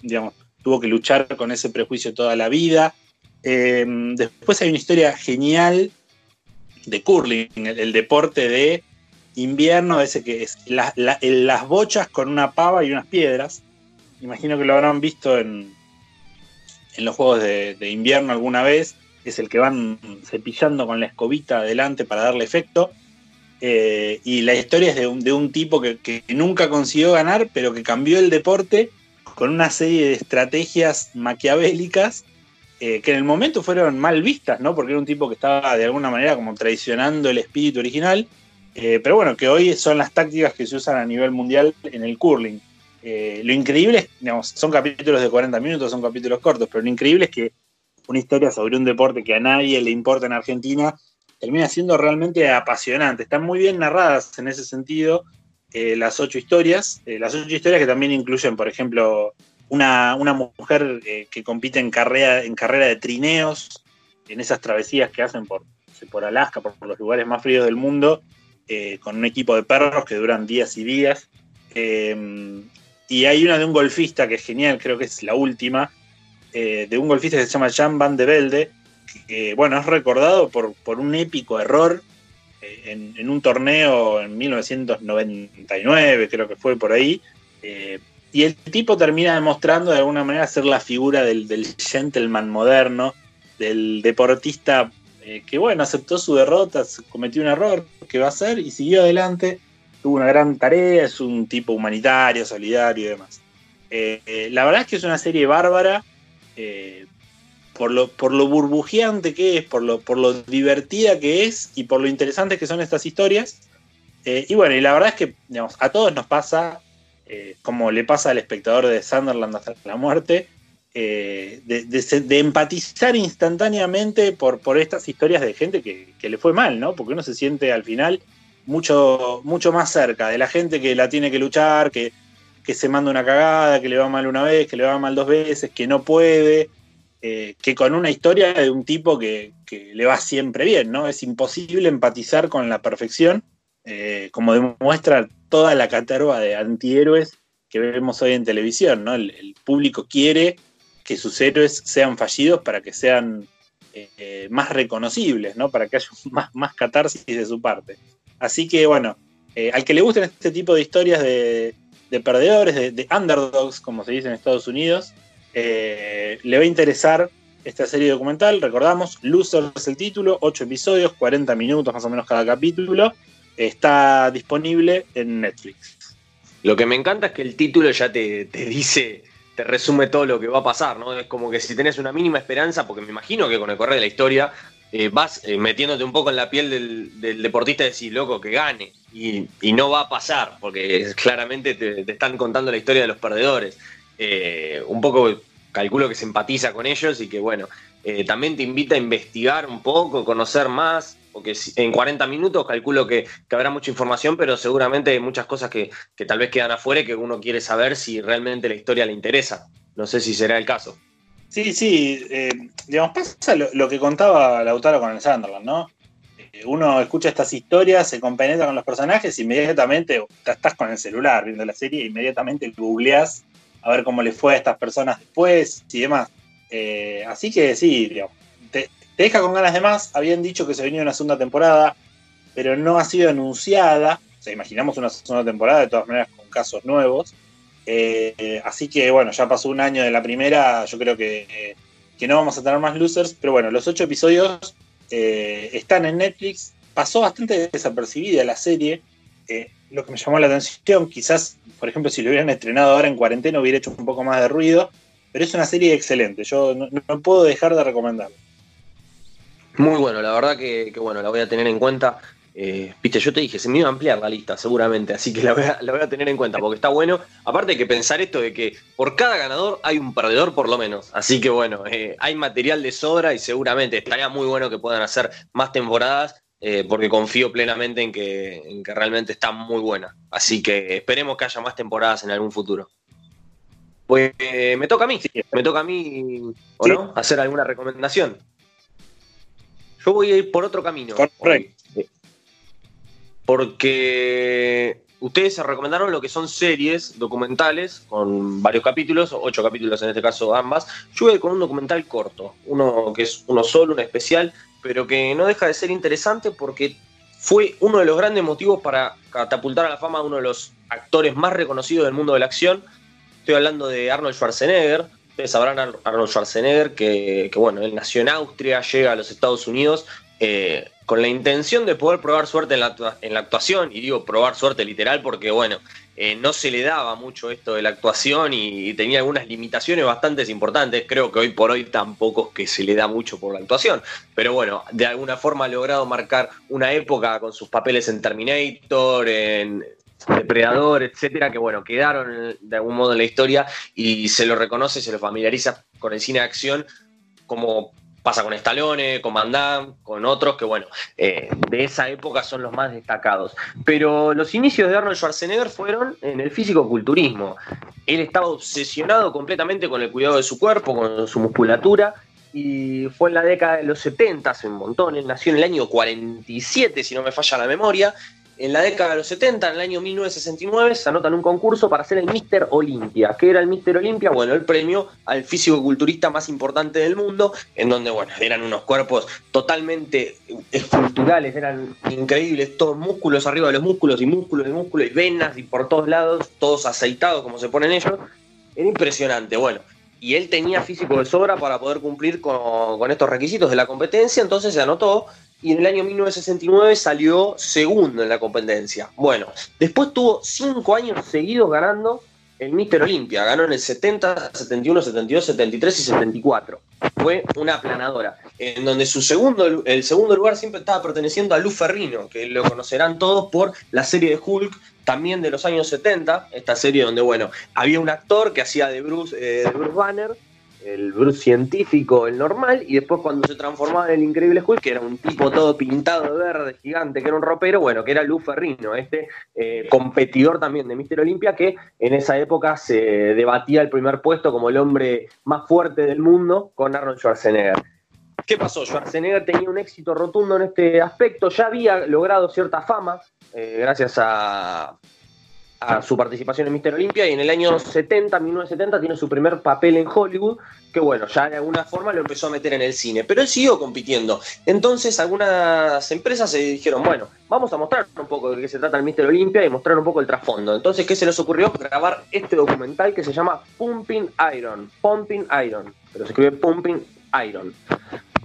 digamos, tuvo que luchar con ese prejuicio toda la vida. Eh, después hay una historia genial de curling, el, deporte de invierno, ese que es la- las bochas con una pava y unas piedras. Imagino que lo habrán visto en, en los juegos de, de invierno alguna vez. Es el que van cepillando con la escobita adelante para darle efecto. Eh, y la historia es de un, de un tipo que, que, nunca consiguió ganar, pero que cambió el deporte con una serie de estrategias maquiavélicas eh, que en el momento fueron mal vistas, ¿no? Porque era un tipo que estaba de alguna manera como traicionando el espíritu original, eh, pero bueno, que hoy son las tácticas que se usan a nivel mundial en el curling. Lo increíble es, digamos, son capítulos de 40 minutos, son capítulos cortos, pero lo increíble es que una historia sobre un deporte que a nadie le importa en Argentina termina siendo realmente apasionante. Están muy bien narradas en ese sentido las ocho historias, las ocho historias que también incluyen, por ejemplo, una, mujer eh, que compite en carrera, en carrera de trineos, en esas travesías que hacen por, por Alaska, por, los lugares más fríos del mundo, eh, con un equipo de perros que duran días y días. Em, y hay una de un golfista que es genial, creo que es la última, eh, de un golfista que se llama Jan van de Velde, bueno, es recordado por, por un épico error en, en, un torneo en 1999, creo que fue por ahí, y el tipo termina demostrando de alguna manera ser la figura del, gentleman moderno, del deportista eh, que, bueno, aceptó su derrota, cometió un error, que va a hacer y siguió adelante. Tuvo una gran tarea, es un tipo humanitario, solidario y demás. Eh, eh, la verdad es que es una serie bárbara, por, lo, por lo burbujeante que es, por lo, por lo divertida que es y por lo interesante que son estas historias. y bueno, y la verdad es que digamos, a todos nos pasa eh, como le pasa al espectador de Sunderland hasta la muerte, eh, de, empatizar instantáneamente por, por estas historias de gente que, le fue mal, ¿no? Porque uno se siente al final mucho, mucho más cerca de la gente que la tiene que luchar, que, se manda una cagada, que le va mal una vez, que le va mal dos veces, que no puede, eh, que con una historia de un tipo que, le va siempre bien, ¿no? Es imposible empatizar con la perfección, como demuestra toda la caterva de antihéroes que vemos hoy en televisión, ¿no? El, público quiere que sus héroes sean fallidos para que sean eh, más reconocibles, ¿no? Para que haya más, más catarsis de su parte. Así que, bueno, eh, al que le gusten este tipo de historias de, perdedores, de, underdogs, como se dice en Estados Unidos, eh, le va a interesar esta serie documental. Recordamos, Losers el título, 8 episodios, 40 minutos más o menos cada capítulo está disponible en Netflix. Lo que me encanta es que el título ya te, dice, te resume todo lo que va a pasar, ¿no? Es como que si tenés una mínima esperanza, porque me imagino que con el correr de la historia eh, vas eh, metiéndote un poco en la piel del, deportista y decís, loco, que gane. Y, no va a pasar, porque claramente te, están contando la historia de los perdedores. Un poco calculo que se empatiza con ellos y que, bueno, también te invita a investigar un poco, conocer más, porque en 40 minutos calculo que, habrá mucha información, pero seguramente hay muchas cosas que, tal vez quedan afuera y que uno quiere saber si realmente la historia le interesa. No sé si será el caso. Sí, sí, eh, digamos, pasa lo, que contaba Lautaro con el Sunderland, ¿no? Eh, uno escucha estas historias, se compenetra con los personajes, inmediatamente estás con el celular viendo la serie, inmediatamente googleás a ver cómo le fue a estas personas después y demás. Eh, así que sí, te deja con ganas de más. Habían dicho que se venía una segunda temporada, pero no ha sido anunciada. O sea, imaginamos una segunda temporada, de todas maneras, con casos nuevos. Eh, así que, bueno, ya pasó un año de la primera. Yo creo que, no vamos a tener más losers. Pero bueno, los ocho episodios eh, están en Netflix. Pasó bastante desapercibida la serie. Eh, lo que me llamó la atención, quizás, por ejemplo, si lo hubieran estrenado ahora en cuarentena, hubiera hecho un poco más de ruido. Pero es una serie excelente. Yo no puedo dejar de recomendarla. Muy bueno, la verdad que, bueno, la voy a tener en cuenta. Eh, viste, yo te dije, se me iba a ampliar la lista seguramente, así que la voy, a, tener en cuenta porque está bueno. Aparte hay que pensar esto de que por cada ganador hay un perdedor por lo menos. Así que bueno, eh, hay material de sobra y seguramente estaría muy bueno que puedan hacer más temporadas eh, porque confío plenamente en que, que realmente está muy buena. Así que esperemos que haya más temporadas en algún futuro. Pues me toca a mí, me toca a mí, ¿o no? Hacer alguna recomendación. Yo voy a ir por otro camino. Porque ustedes se recomendaron lo que son series documentales con varios capítulos, ocho capítulos en este caso ambas. Yo voy con un documental corto, uno que es uno solo, un especial, pero que no deja de ser interesante porque fue uno de los grandes motivos para catapultar a la fama a uno de los actores más reconocidos del mundo de la acción. Estoy hablando de Arnold Schwarzenegger, Ustedes sabrán Arnold Schwarzenegger que, bueno, él nació en Austria, llega a los Estados Unidos eh, con la intención de poder probar suerte en la, actuación, y digo probar suerte literal porque, bueno, eh, no se le daba mucho esto de la actuación y, y tenía algunas limitaciones bastante importantes. Creo que hoy por hoy tampoco es que se le da mucho por la actuación, pero bueno, de alguna forma ha logrado marcar una época con sus papeles en Terminator, en Depredador, etcétera, que bueno, quedaron de algún modo en la historia y se lo reconoce, se lo familiariza con el cine de acción como pasa con Stallone, con Van Damme, con otros que, bueno, eh, de esa época son los más destacados. Pero los inicios de Arnold Schwarzenegger fueron en el físico-culturismo. Él estaba obsesionado completamente con el cuidado de su cuerpo, con su musculatura, y fue en la década de los 70, hace un montón, él nació en el año 47, si no me falla la memoria. En la década de los 70, en el año 1969, se anota en un concurso para ser el Mister Olympia. ¿Qué era el Mister Olympia? Bueno, el premio al físico-culturista más importante del mundo, en donde, bueno, eran unos cuerpos totalmente esculturales, eran increíbles, todos músculos arriba de los músculos y músculos y músculos y venas y por todos lados, todos aceitados como se ponen ellos. Era impresionante, bueno. Y él tenía físico de sobra para poder cumplir con estos requisitos de la competencia, entonces se anotó y en el año 1969 salió segundo en la competencia. Bueno, después tuvo cinco años seguidos ganando el Mister Olympia. Ganó en el 70, 71, 72, 73 y 74. Fue una aplanadora. En donde su segundo, el segundo lugar siempre estaba perteneciendo a Lou Ferrino, que lo conocerán todos por la serie de Hulk, también de los años 70. Esta serie donde, bueno, había un actor que hacía de Bruce, eh, de Bruce Banner el Bruce científico, el normal, y después cuando se transformaba en el increíble Hulk, que era un tipo todo pintado de verde, gigante, que era un ropero, bueno, que era Lou Ferrino, este eh, competidor también de Mister Olympia, que en esa época se debatía el primer puesto como el hombre más fuerte del mundo con Arnold Schwarzenegger. ¿Qué pasó? Schwarzenegger tenía un éxito rotundo en este aspecto, ya había logrado cierta fama, eh, gracias a, a su participación en Mister Olympia y en el año 70, 1970, tiene su primer papel en Hollywood, que bueno, ya de alguna forma lo empezó a meter en el cine, pero él siguió compitiendo. Entonces algunas empresas se dijeron, bueno, vamos a mostrar un poco de qué se trata el Mister Olympia y mostrar un poco el trasfondo. Entonces, ¿qué se les ocurrió? Grabar este documental que se llama Pumping Iron, Pumping Iron, pero se escribe Pumping Iron.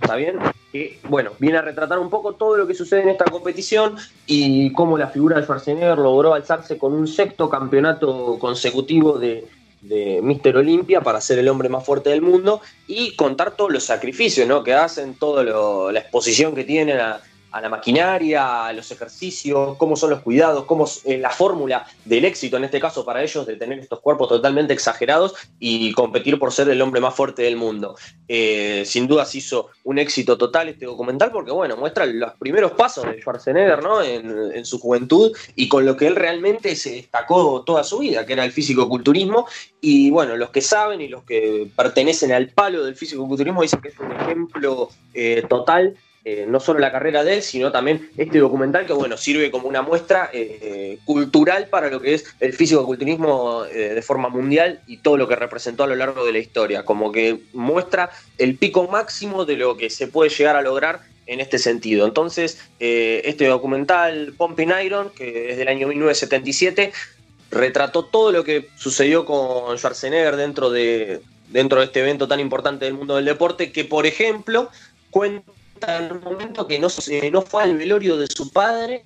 ¿Está bien? Que, bueno, viene a retratar un poco todo lo que sucede en esta competición y cómo la figura de Schwarzenegger logró alzarse con un sexto campeonato consecutivo de, de Mister Olympia para ser el hombre más fuerte del mundo y contar todos los sacrificios ¿no? que hacen, toda la exposición que tienen a, a la maquinaria, a los ejercicios, cómo son los cuidados, cómo es eh, la fórmula del éxito en este caso para ellos de tener estos cuerpos totalmente exagerados y competir por ser el hombre más fuerte del mundo. Eh, sin duda se hizo un éxito total este documental porque bueno, muestra los primeros pasos de Schwarzenegger ¿no? en, su juventud y con lo que él realmente se destacó toda su vida, que era el físico-culturismo y bueno, los que saben y los que pertenecen al palo del físico-culturismo dicen que es un ejemplo eh, total eh, no solo la carrera de él, sino también este documental que bueno, sirve como una muestra eh, cultural para lo que es el físico-culturismo eh, de forma mundial y todo lo que representó a lo largo de la historia, como que muestra el pico máximo de lo que se puede llegar a lograr en este sentido. Entonces, este documental Pumping Iron, que es del año 1977, retrató todo lo que sucedió con Schwarzenegger dentro de, dentro de este evento tan importante del mundo del deporte, que por ejemplo cuenta un momento que no, se- no fue al velorio de su padre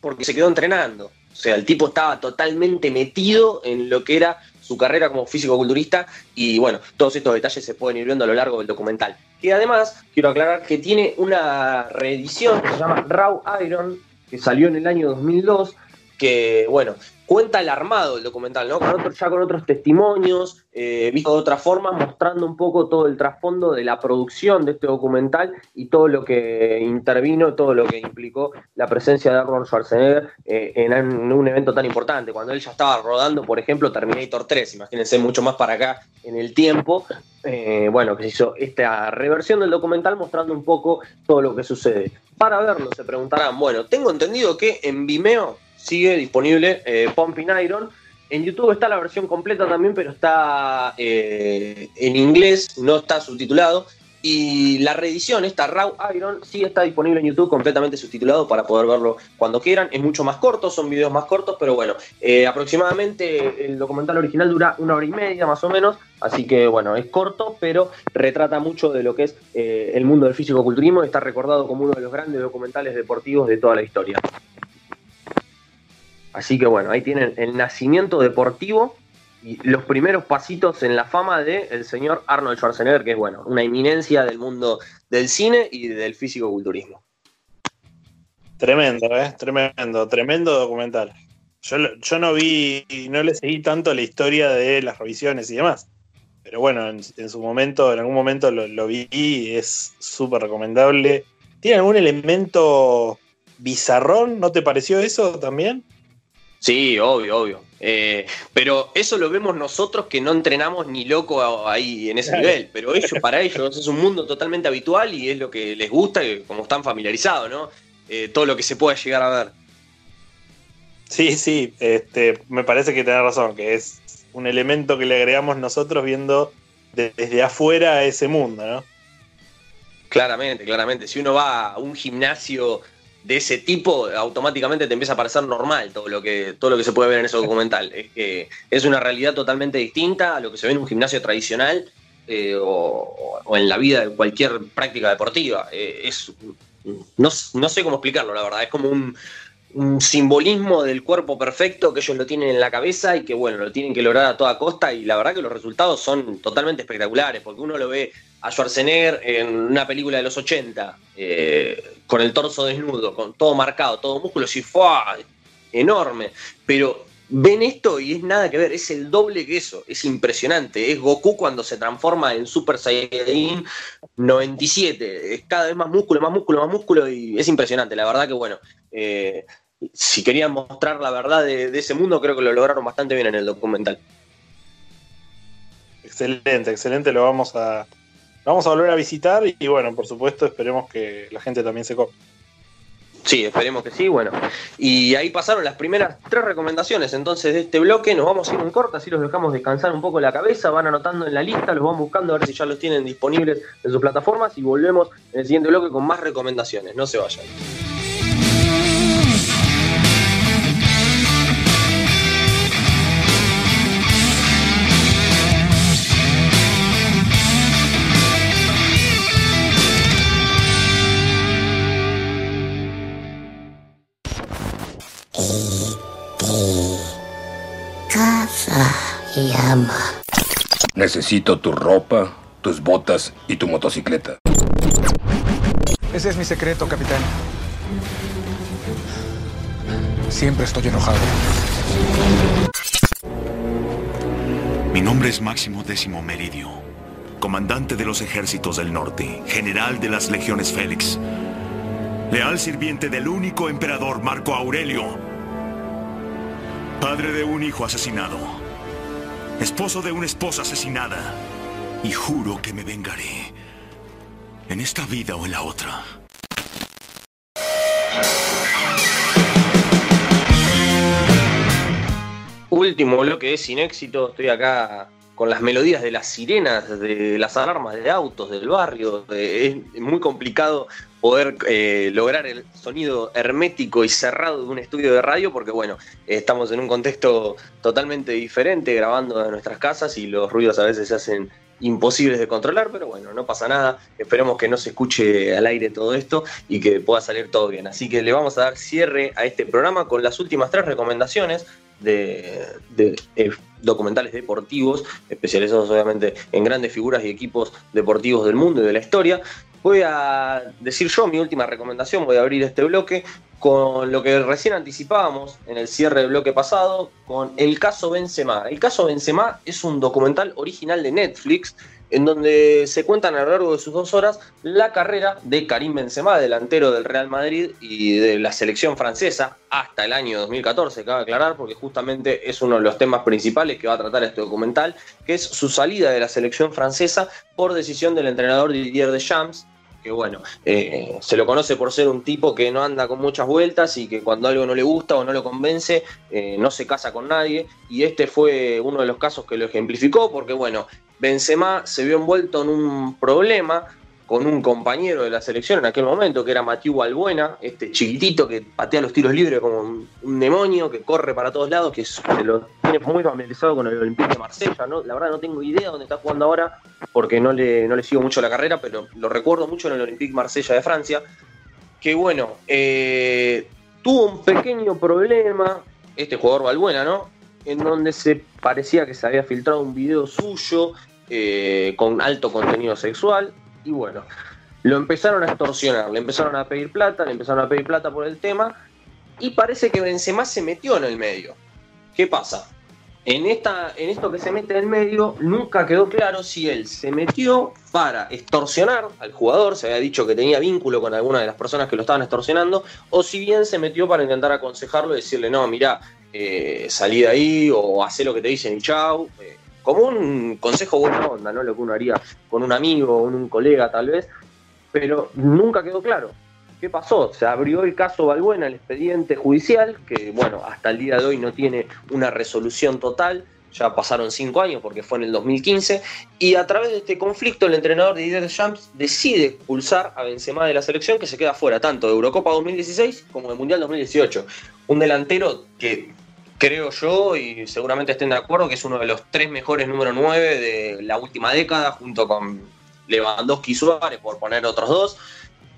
porque se quedó entrenando. O sea, el tipo estaba totalmente metido en lo que era su carrera como físico-culturista y bueno, todos estos detalles se pueden ir viendo a lo largo del documental. Y además, quiero aclarar que tiene una reedición que se llama Raw Iron, que salió en el año 2002, que bueno, cuenta el armado del documental, ¿no? Con otros, ya con otros testimonios, eh, visto de otra forma, mostrando un poco todo el trasfondo de la producción de este documental y todo lo que intervino, todo lo que implicó la presencia de Arnold Schwarzenegger eh, en un evento tan importante. Cuando él ya estaba rodando, por ejemplo, Terminator 3, imagínense mucho más para acá en el tiempo, eh, bueno, que se hizo esta reversión del documental mostrando un poco todo lo que sucede. Para verlo, se preguntarán, bueno, tengo entendido que en Vimeo sigue disponible eh, Pumping Iron. En YouTube está la versión completa también, pero está eh, en inglés, no está subtitulado. Y la reedición, esta Raw Iron, sí está disponible en YouTube completamente subtitulado para poder verlo cuando quieran. Es mucho más corto, son videos más cortos, pero bueno, eh, aproximadamente el documental original dura una hora y media más o menos. Así que bueno, es corto, pero retrata mucho de lo que es eh, el mundo del físico-culturismo está recordado como uno de los grandes documentales deportivos de toda la historia. Así que bueno, ahí tienen el nacimiento deportivo y los primeros pasitos en la fama del el señor Arnold Schwarzenegger, que es bueno, una eminencia del mundo del cine y del físico-culturismo. Tremendo, ¿eh? Tremendo, tremendo documental. Yo, yo no vi, no le seguí tanto la historia de las revisiones y demás. Pero bueno, en, su momento, en algún momento lo, lo vi y es súper recomendable. ¿Tiene algún elemento bizarrón? ¿No te pareció eso también? Sí, obvio, obvio. Eh, pero eso lo vemos nosotros que no entrenamos ni loco ahí en ese nivel. Pero ellos, para ellos, es un mundo totalmente habitual y es lo que les gusta, como están familiarizados, ¿no? Eh, todo lo que se pueda llegar a ver. Sí, sí, este, me parece que tenés razón, que es un elemento que le agregamos nosotros viendo desde afuera a ese mundo, ¿no? Claramente, claramente. Si uno va a un gimnasio de ese tipo, automáticamente te empieza a parecer normal todo lo que, todo lo que se puede ver en ese documental. Es que es una realidad totalmente distinta a lo que se ve en un gimnasio tradicional eh, o, en la vida de cualquier práctica deportiva. Eh, es, no, sé cómo explicarlo, la verdad. Es como un, un, simbolismo del cuerpo perfecto que ellos lo tienen en la cabeza y que, bueno, lo tienen que lograr a toda costa. Y la verdad que los resultados son totalmente espectaculares, porque uno lo ve a Schwarzenegger en una película de los 80, eh, con el torso desnudo, con todo marcado, todo músculo, y fue enorme. Pero ven esto y es nada que ver, es el doble que eso, es impresionante. Es Goku cuando se transforma en Super Saiyajin 97, es cada vez más músculo, más músculo, más músculo, y es impresionante. La verdad que, bueno, eh, si querían mostrar la verdad de ese mundo, creo que lo lograron bastante bien en el documental. Excelente, excelente, lo vamos a, vamos a volver a visitar y, bueno, por supuesto, esperemos que la gente también se copie. Sí, esperemos que sí, bueno. Y ahí pasaron las primeras tres recomendaciones entonces de este bloque. Nos vamos a ir en corta, así los dejamos descansar un poco la cabeza, van anotando en la lista, los van buscando a ver si ya los tienen disponibles en sus plataformas y volvemos en el siguiente bloque con más recomendaciones. No se vayan. Necesito tu ropa, tus botas y tu motocicleta. Ese es mi secreto, capitán. Siempre estoy enojado. Mi nombre es Máximo Décimo Meridio, comandante de los ejércitos del norte, general de las legiones Félix, leal sirviente del único emperador Marco Aurelio Padre de un hijo asesinado. Esposo de una esposa asesinada. Y juro que me vengaré. En esta vida o en la otra. Último bloque es sin éxito. Estoy acá con las melodías de las sirenas, de las alarmas de autos del barrio. es muy complicado poder eh, lograr el sonido hermético y cerrado de un estudio de radio, porque bueno, estamos en un contexto totalmente diferente, grabando en nuestras casas y los ruidos a veces se hacen imposibles de controlar, pero bueno, no pasa nada, esperemos que no se escuche al aire todo esto y que pueda salir todo bien. Así que le vamos a dar cierre a este programa con las últimas tres recomendaciones de, eh, documentales deportivos, especializados obviamente en grandes figuras y equipos deportivos del mundo y de la historia. Voy a decir yo mi última recomendación, voy a abrir este bloque con lo que recién anticipábamos en el cierre del bloque pasado, con El caso Benzema. El caso Benzema es un documental original de Netflix en donde se cuentan a lo largo de sus dos horas la carrera de Karim Benzema, delantero del Real Madrid y de la selección francesa, hasta el año 2014, cabe aclarar, porque justamente es uno de los temas principales que va a tratar este documental, que es su salida de la selección francesa por decisión del entrenador Didier Deschamps, que bueno, eh, se lo conoce por ser un tipo que no anda con muchas vueltas y que cuando algo no le gusta o no lo convence, eh, no se casa con nadie. Y este fue uno de los casos que lo ejemplificó, porque bueno, Benzema se vio envuelto en un problema con un compañero de la selección en aquel momento, que era Matiu Balbuena, este chiquitito que patea los tiros libres como un, demonio, que corre para todos lados, que se lo tiene muy familiarizado con el Olympique de Marsella, ¿no? La verdad no tengo idea dónde está jugando ahora, porque no le, no le sigo mucho la carrera, pero lo recuerdo mucho en el Olympique Marsella de Francia, que bueno, eh, tuvo un pequeño problema, este jugador Balbuena, ¿no? En donde se parecía que se había filtrado un video suyo eh, con alto contenido sexual y bueno, lo empezaron a extorsionar, le empezaron a pedir plata, le empezaron a pedir plata por el tema y parece que Benzema se metió en el medio. ¿Qué pasa? En, esta, en esto que se mete en el medio, nunca quedó claro si él se metió para extorsionar al jugador, se había dicho que tenía vínculo con alguna de las personas que lo estaban extorsionando, o si bien se metió para intentar aconsejarlo y decirle, no, mira, eh, salí de ahí o hacé lo que te dicen y chau. Eh, como un consejo buena onda, ¿no? Lo que uno haría con un amigo o un colega tal vez, pero nunca quedó claro. ¿Qué pasó? Se abrió el caso Balbuena, el expediente judicial, que bueno, hasta el día de hoy no tiene una resolución total, ya pasaron cinco años porque fue en el 2015, y a través de este conflicto el entrenador de Didier Deschamps decide expulsar a Benzema de la selección que se queda fuera tanto de Eurocopa 2016 como de Mundial 2018. Un delantero que creo yo, y seguramente estén de acuerdo, que es uno de los tres mejores número 9 de la última década, junto con Lewandowski y Suárez, por poner otros dos,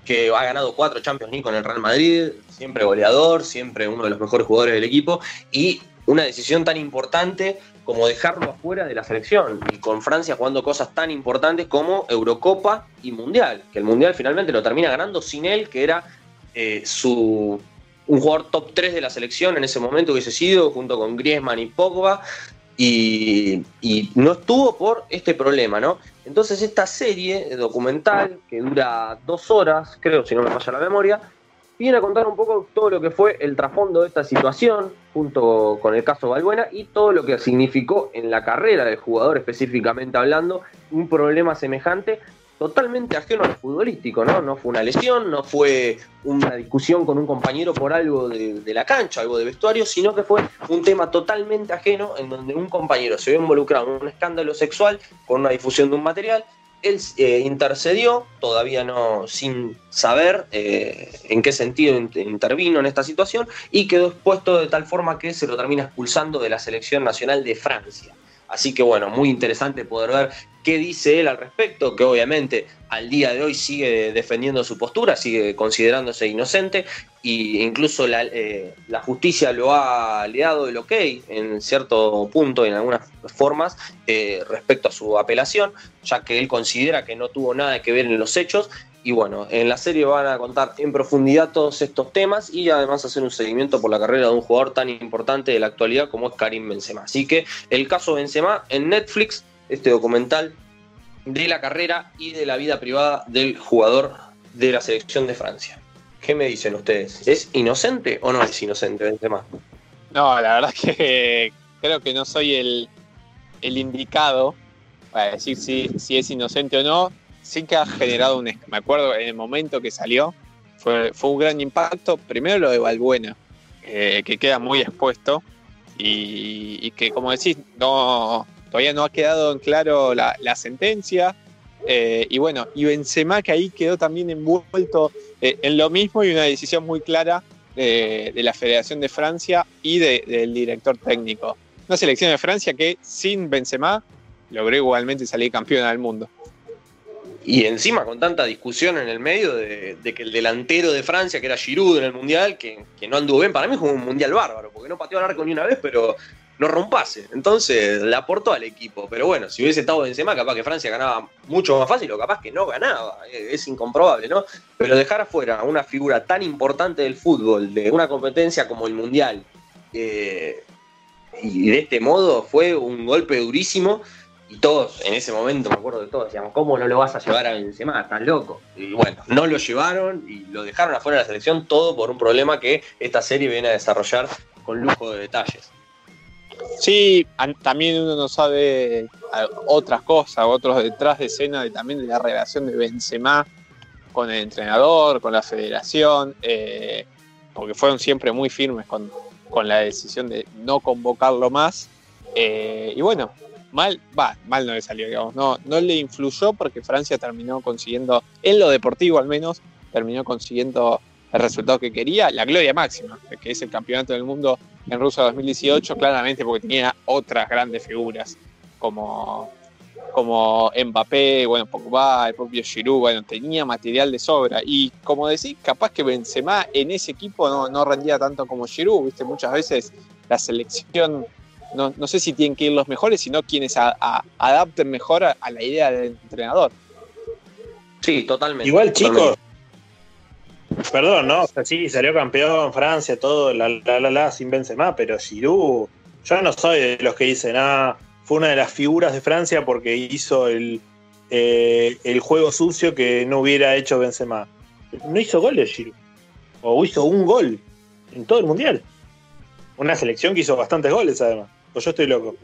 que ha ganado cuatro Champions League con el Real Madrid, siempre goleador, siempre uno de los mejores jugadores del equipo, y una decisión tan importante como dejarlo afuera de la selección, y con Francia jugando cosas tan importantes como Eurocopa y Mundial, que el Mundial finalmente lo termina ganando sin él, que era eh, su un jugador top 3 de la selección en ese momento hubiese sido, junto con Griezmann y Pogba, y, y, no estuvo por este problema, ¿no? Entonces esta serie documental, que dura dos horas, creo, si no me falla la memoria, viene a contar un poco todo lo que fue el trasfondo de esta situación, junto con el caso Balbuena, y todo lo que significó en la carrera del jugador específicamente hablando, un problema semejante totalmente ajeno al futbolístico, ¿no? No fue una lesión, no fue una discusión con un compañero por algo de, la cancha, algo de vestuario, sino que fue un tema totalmente ajeno en donde un compañero se vio involucrado en un escándalo sexual con una difusión de un material. Él eh, intercedió, todavía no sin saber eh, en qué sentido intervino en esta situación, y quedó expuesto de tal forma que se lo termina expulsando de la selección nacional de Francia. Así que bueno, muy interesante poder ver qué dice él al respecto, que obviamente al día de hoy sigue defendiendo su postura, sigue considerándose inocente e incluso la, eh, la justicia lo ha, le ha dado el ok en cierto punto, en algunas formas, eh, respecto a su apelación, ya que él considera que no tuvo nada que ver en los hechos. Y bueno, en la serie van a contar en profundidad todos estos temas y además hacer un seguimiento por la carrera de un jugador tan importante de la actualidad como es Karim Benzema. Así que el caso Benzema en Netflix este documental de la carrera y de la vida privada del jugador de la selección de Francia. ¿Qué me dicen ustedes? ¿Es inocente o no es inocente Benzema? No, la verdad que creo que no soy el, el indicado para decir si, si es inocente o no. Sí que ha generado un... Me acuerdo en el momento que salió, fue, un gran impacto. Primero lo de Valbuena, eh, que queda muy expuesto y, que como decís, todavía no ha quedado en claro la, sentencia. Eh, y bueno, y Benzema que ahí quedó también envuelto eh, en lo mismo y una decisión muy clara de, la Federación de Francia y de, del director técnico. Una selección de Francia que sin Benzema logró igualmente salir campeona del mundo. Y encima con tanta discusión en el medio de, que el delantero de Francia, que era Giroud en el Mundial, que, que no anduvo bien, para mí fue un Mundial bárbaro, porque no pateó al arco ni una vez, pero no rompase. Entonces le aportó al equipo. Pero bueno, si hubiese estado Benzema, capaz que Francia ganaba mucho más fácil o capaz que no ganaba. Es incomprobable, ¿no? Pero dejar afuera una figura tan importante del fútbol, de una competencia como el Mundial, eh, y de este modo fue un golpe durísimo. Y todos, en ese momento, me acuerdo de todos, decíamos, ¿cómo no lo vas a llevar a Benzema? Estás loco. Y bueno, no lo llevaron y lo dejaron afuera de la selección, todo por un problema que esta serie viene a desarrollar con lujo de detalles. Sí, también uno no sabe otras cosas, otros detrás de escena de, también de la relación de Benzema con el entrenador, con la federación, eh, porque fueron siempre muy firmes con, con, la decisión de no convocarlo más. Eh, y bueno, mal, va, mal no le salió, digamos, no, no le influyó porque Francia terminó consiguiendo, en lo deportivo al menos, terminó consiguiendo el resultado que quería, la gloria máxima, que es el campeonato del mundo en Rusia 2018, claramente porque tenía otras grandes figuras como, como Mbappé, bueno, Pogba, el propio Giroud, bueno, tenía material de sobra. Y como decís, capaz que Benzema en ese equipo no, no rendía tanto como Giroud, viste, muchas veces la selección no, no sé si tienen que ir los mejores, sino quienes a- a- adapten mejor a, a la idea del entrenador. Sí, totalmente. Igual, chicos, perdón, ¿no? O sea, sí, salió campeón Francia, todo, la, la, la, la, sin Benzema, pero Giroud, yo no soy de los que dicen, ah, fue una de las figuras de Francia porque hizo el, eh, el juego sucio que no hubiera hecho Benzema. No hizo goles Giroud, o hizo un gol en todo el Mundial. Una selección que hizo bastantes goles, además. O yo estoy loco.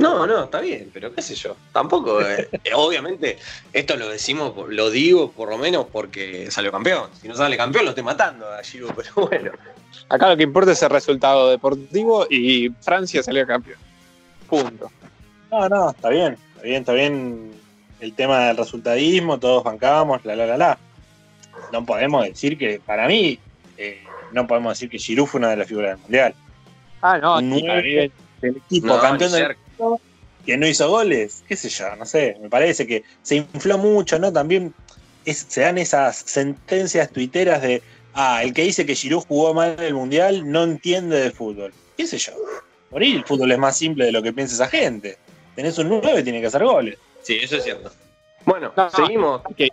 No, no, está bien, pero qué sé yo. Tampoco, eh, eh, obviamente, esto lo decimos, lo digo por lo menos porque salió campeón. Si no sale campeón, lo estoy matando a Giroud, pero bueno. Acá lo que importa es el resultado deportivo y Francia salió campeón. Punto. No, no, está bien, está bien, está bien el tema del resultadismo, todos bancamos, la, la, la, la. No podemos decir que, para mí, eh, no podemos decir que Giroud fue una de las figuras del Mundial. Ah, no, nueve del equipo No, campeón del mundo que no hizo goles, qué sé yo, no sé, me parece que se infló mucho, ¿no? También es- se dan esas sentencias tuiteras de, ah, el que dice que Giroud jugó mal en el Mundial no entiende de fútbol, qué sé yo. Por ahí el fútbol es más simple de lo que piensa esa gente. Tenés un 9, tiene que hacer goles. Sí, eso es cierto. Bueno, No, seguimos. que-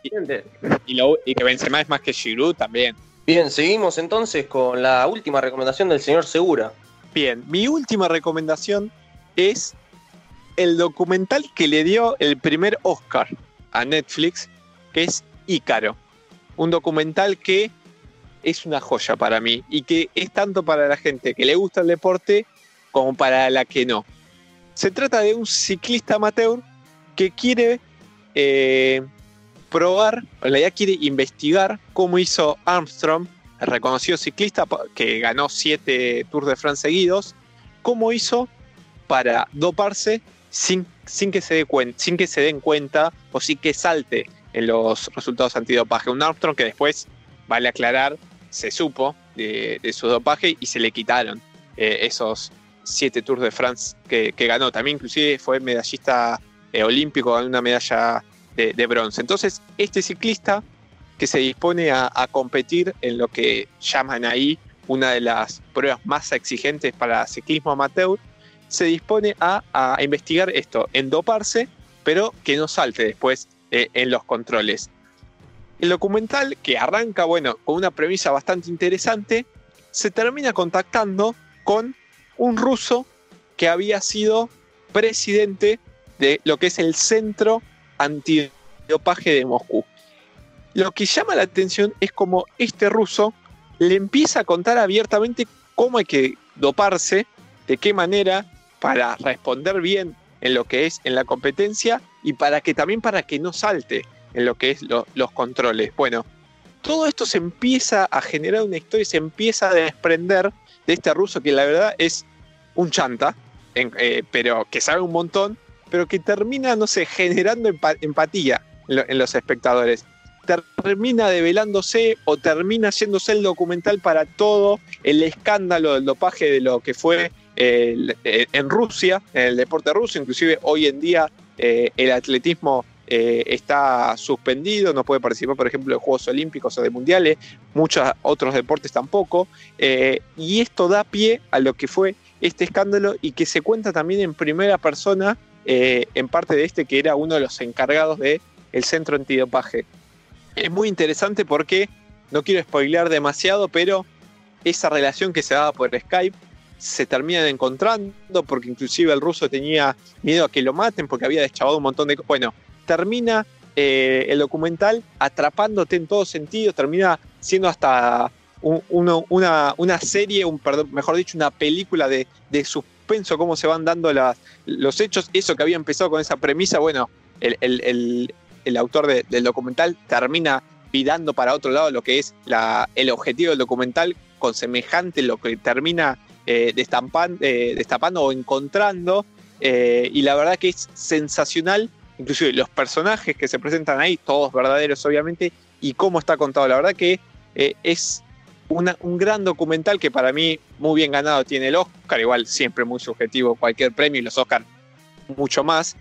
y, lo- y que Benzema es más que Giroud también. Bien, seguimos entonces con la última recomendación del señor Segura. Bien, mi última recomendación es el documental que le dio el primer Oscar a Netflix, que es Ícaro. Un documental que es una joya para mí y que es tanto para la gente que le gusta el deporte como para la que no. Se trata de un ciclista amateur que quiere eh, probar, en realidad quiere investigar cómo hizo Armstrong, reconocido ciclista que ganó siete Tours de France seguidos, cómo hizo para doparse sin, sin, que se dé sin que se den cuenta o sin que salte en los resultados antidopaje. Un Armstrong que después, vale aclarar, se supo de, su dopaje y se le quitaron eh, esos siete Tours de France que, ganó. También inclusive fue medallista eh, olímpico, ganó una medalla de bronce. Entonces, este ciclista que se dispone a, competir en lo que llaman ahí una de las pruebas más exigentes para ciclismo amateur, se dispone a, investigar esto, en doparse, pero que no salte después eh, en los controles. El documental, que arranca, bueno, con una premisa bastante interesante, se termina contactando con un ruso que había sido presidente de lo que es el Centro Antidopaje de Moscú. Lo que llama la atención es como este ruso le empieza a contar abiertamente cómo hay que doparse, de qué manera, para responder bien en lo que es en la competencia y para que también para que no salte en lo que es lo- los controles. Bueno, todo esto se empieza a generar una historia, se empieza a desprender de este ruso que la verdad es un chanta, eh, pero que sabe un montón, pero que termina, no sé, generando empa- empatía en los espectadores. Termina develándose o termina haciéndose el documental para todo el escándalo del dopaje de lo que fue eh, en Rusia, en el deporte ruso, inclusive hoy en día eh, el atletismo eh, está suspendido, no puede participar, por ejemplo, en Juegos Olímpicos o de Mundiales, muchos otros deportes tampoco, y esto da pie a lo que fue este escándalo y que se cuenta también en primera persona, en parte de este que era uno de los encargados del el centro antidopaje. Es muy interesante porque, no quiero spoilear demasiado, pero esa relación que se daba por Skype se terminan encontrando porque inclusive el ruso tenía miedo a que lo maten porque había deschavado un montón de cosas. Bueno, termina eh, el documental atrapándote en todo sentido, termina siendo hasta una, una serie, un, perdón, mejor dicho, una película de, de suspenso, cómo se van dando las- los hechos. Eso que había empezado con esa premisa, bueno, el- el autor de- del documental termina virando para otro lado lo que es el objetivo del documental con semejante lo que termina eh, eh, destapando o encontrando eh, y la verdad que es sensacional, inclusive los personajes que se presentan ahí, todos verdaderos obviamente, y cómo está contado. La verdad que eh, es un gran documental que para mí muy bien ganado tiene el Oscar, igual siempre muy subjetivo cualquier premio y los Oscar mucho más,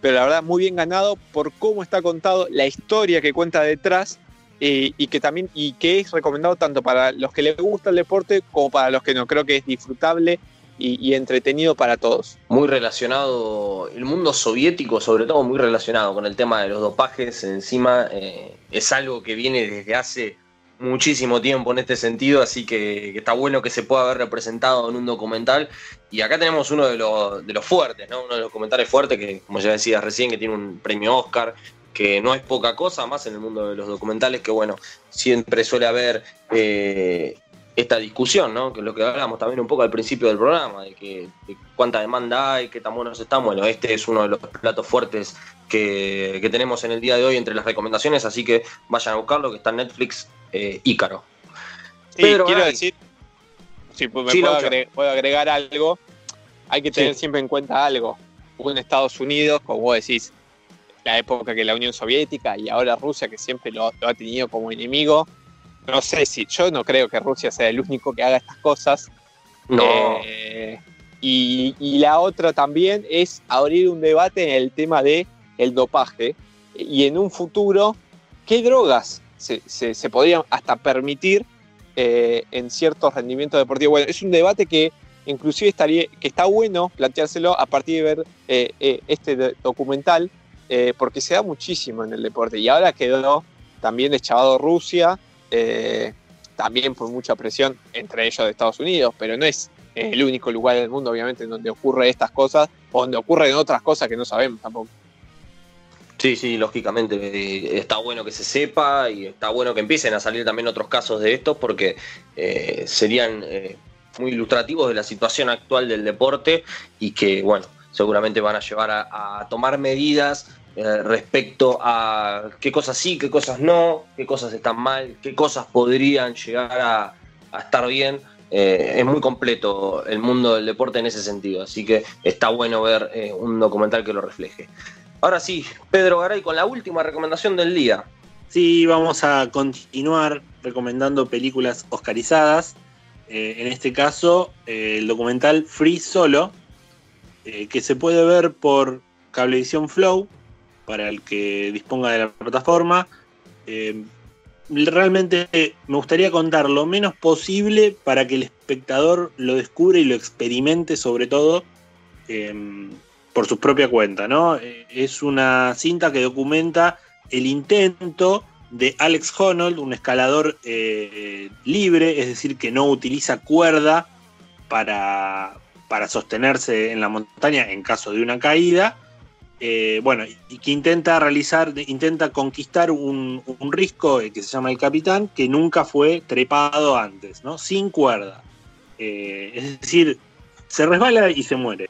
pero la verdad muy bien ganado por cómo está contado, la historia que cuenta detrás eh, y que también y que es recomendado tanto para los que les gusta el deporte como para los que no. Creo que es disfrutable y, entretenido para todos. Muy relacionado, el mundo soviético sobre todo muy relacionado con el tema de los dopajes, encima eh, es algo que viene desde hace muchísimo tiempo en este sentido, así que, está bueno que se pueda ver representado en un documental. Y acá tenemos uno de los, de los fuertes, ¿no? uno de los documentales fuertes, que como ya decías recién, que tiene un premio Oscar, que no es poca cosa, más en el mundo de los documentales, que bueno, siempre suele haber eh, esta discusión, ¿no? que es lo que hablamos también un poco al principio del programa, de, que, cuánta demanda hay, qué tan buenos están. Bueno, este es uno de los platos fuertes que, que tenemos en el día de hoy entre las recomendaciones, así que vayan a buscarlo, que está en Netflix eh, Ícaro. Pero quiero decir, si me puedo, agregar, algo, hay que tener siempre en cuenta algo. En Estados Unidos, como vos decís, la época que la Unión Soviética y ahora Rusia, que siempre lo, ha tenido como enemigo. No sé si, yo no creo que Rusia sea el único que haga estas cosas. No. Eh, y, la otra también es abrir un debate en el tema de el dopaje y en un futuro, ¿qué drogas se, se, podría hasta permitir eh, en ciertos rendimientos deportivos. Bueno, es un debate que inclusive estaría, que está bueno planteárselo a partir de ver eh, eh, este documental, porque se da muchísimo en el deporte. Y ahora quedó también deschavado Rusia, también por mucha presión, entre ellos de Estados Unidos, pero no es el único lugar del mundo, obviamente, en donde ocurre estas cosas, o donde ocurren otras cosas que no sabemos tampoco. Sí, sí, lógicamente eh, está bueno que se sepa y está bueno que empiecen a salir también otros casos de estos porque eh, serían eh, muy ilustrativos de la situación actual del deporte y que, bueno, seguramente van a llevar a, tomar medidas respecto a qué cosas sí, qué cosas no, qué cosas están mal, qué cosas podrían llegar a, a estar bien. es muy completo el mundo del deporte en ese sentido, así que está bueno ver un documental que lo refleje. Ahora sí, Pedro Garay con la última recomendación del día. Sí, vamos a continuar recomendando películas oscarizadas. Eh, en este caso, eh, el documental Free Solo, eh, que se puede ver por Cablevisión Flow, para el que disponga de la plataforma. realmente me gustaría contar lo menos posible para que el espectador lo descubra y lo experimente sobre todo por su propia cuenta, ¿no? Eh, es una cinta que documenta el intento de Alex Honnold, un escalador eh, libre, es decir, que no utiliza cuerda para, para, sostenerse en la montaña en caso de una caída. Eh, bueno, y que intenta realizar, intenta conquistar un, un, risco que se llama el capitán, que nunca fue trepado antes, ¿no? Sin cuerda. es decir, se resbala y se muere.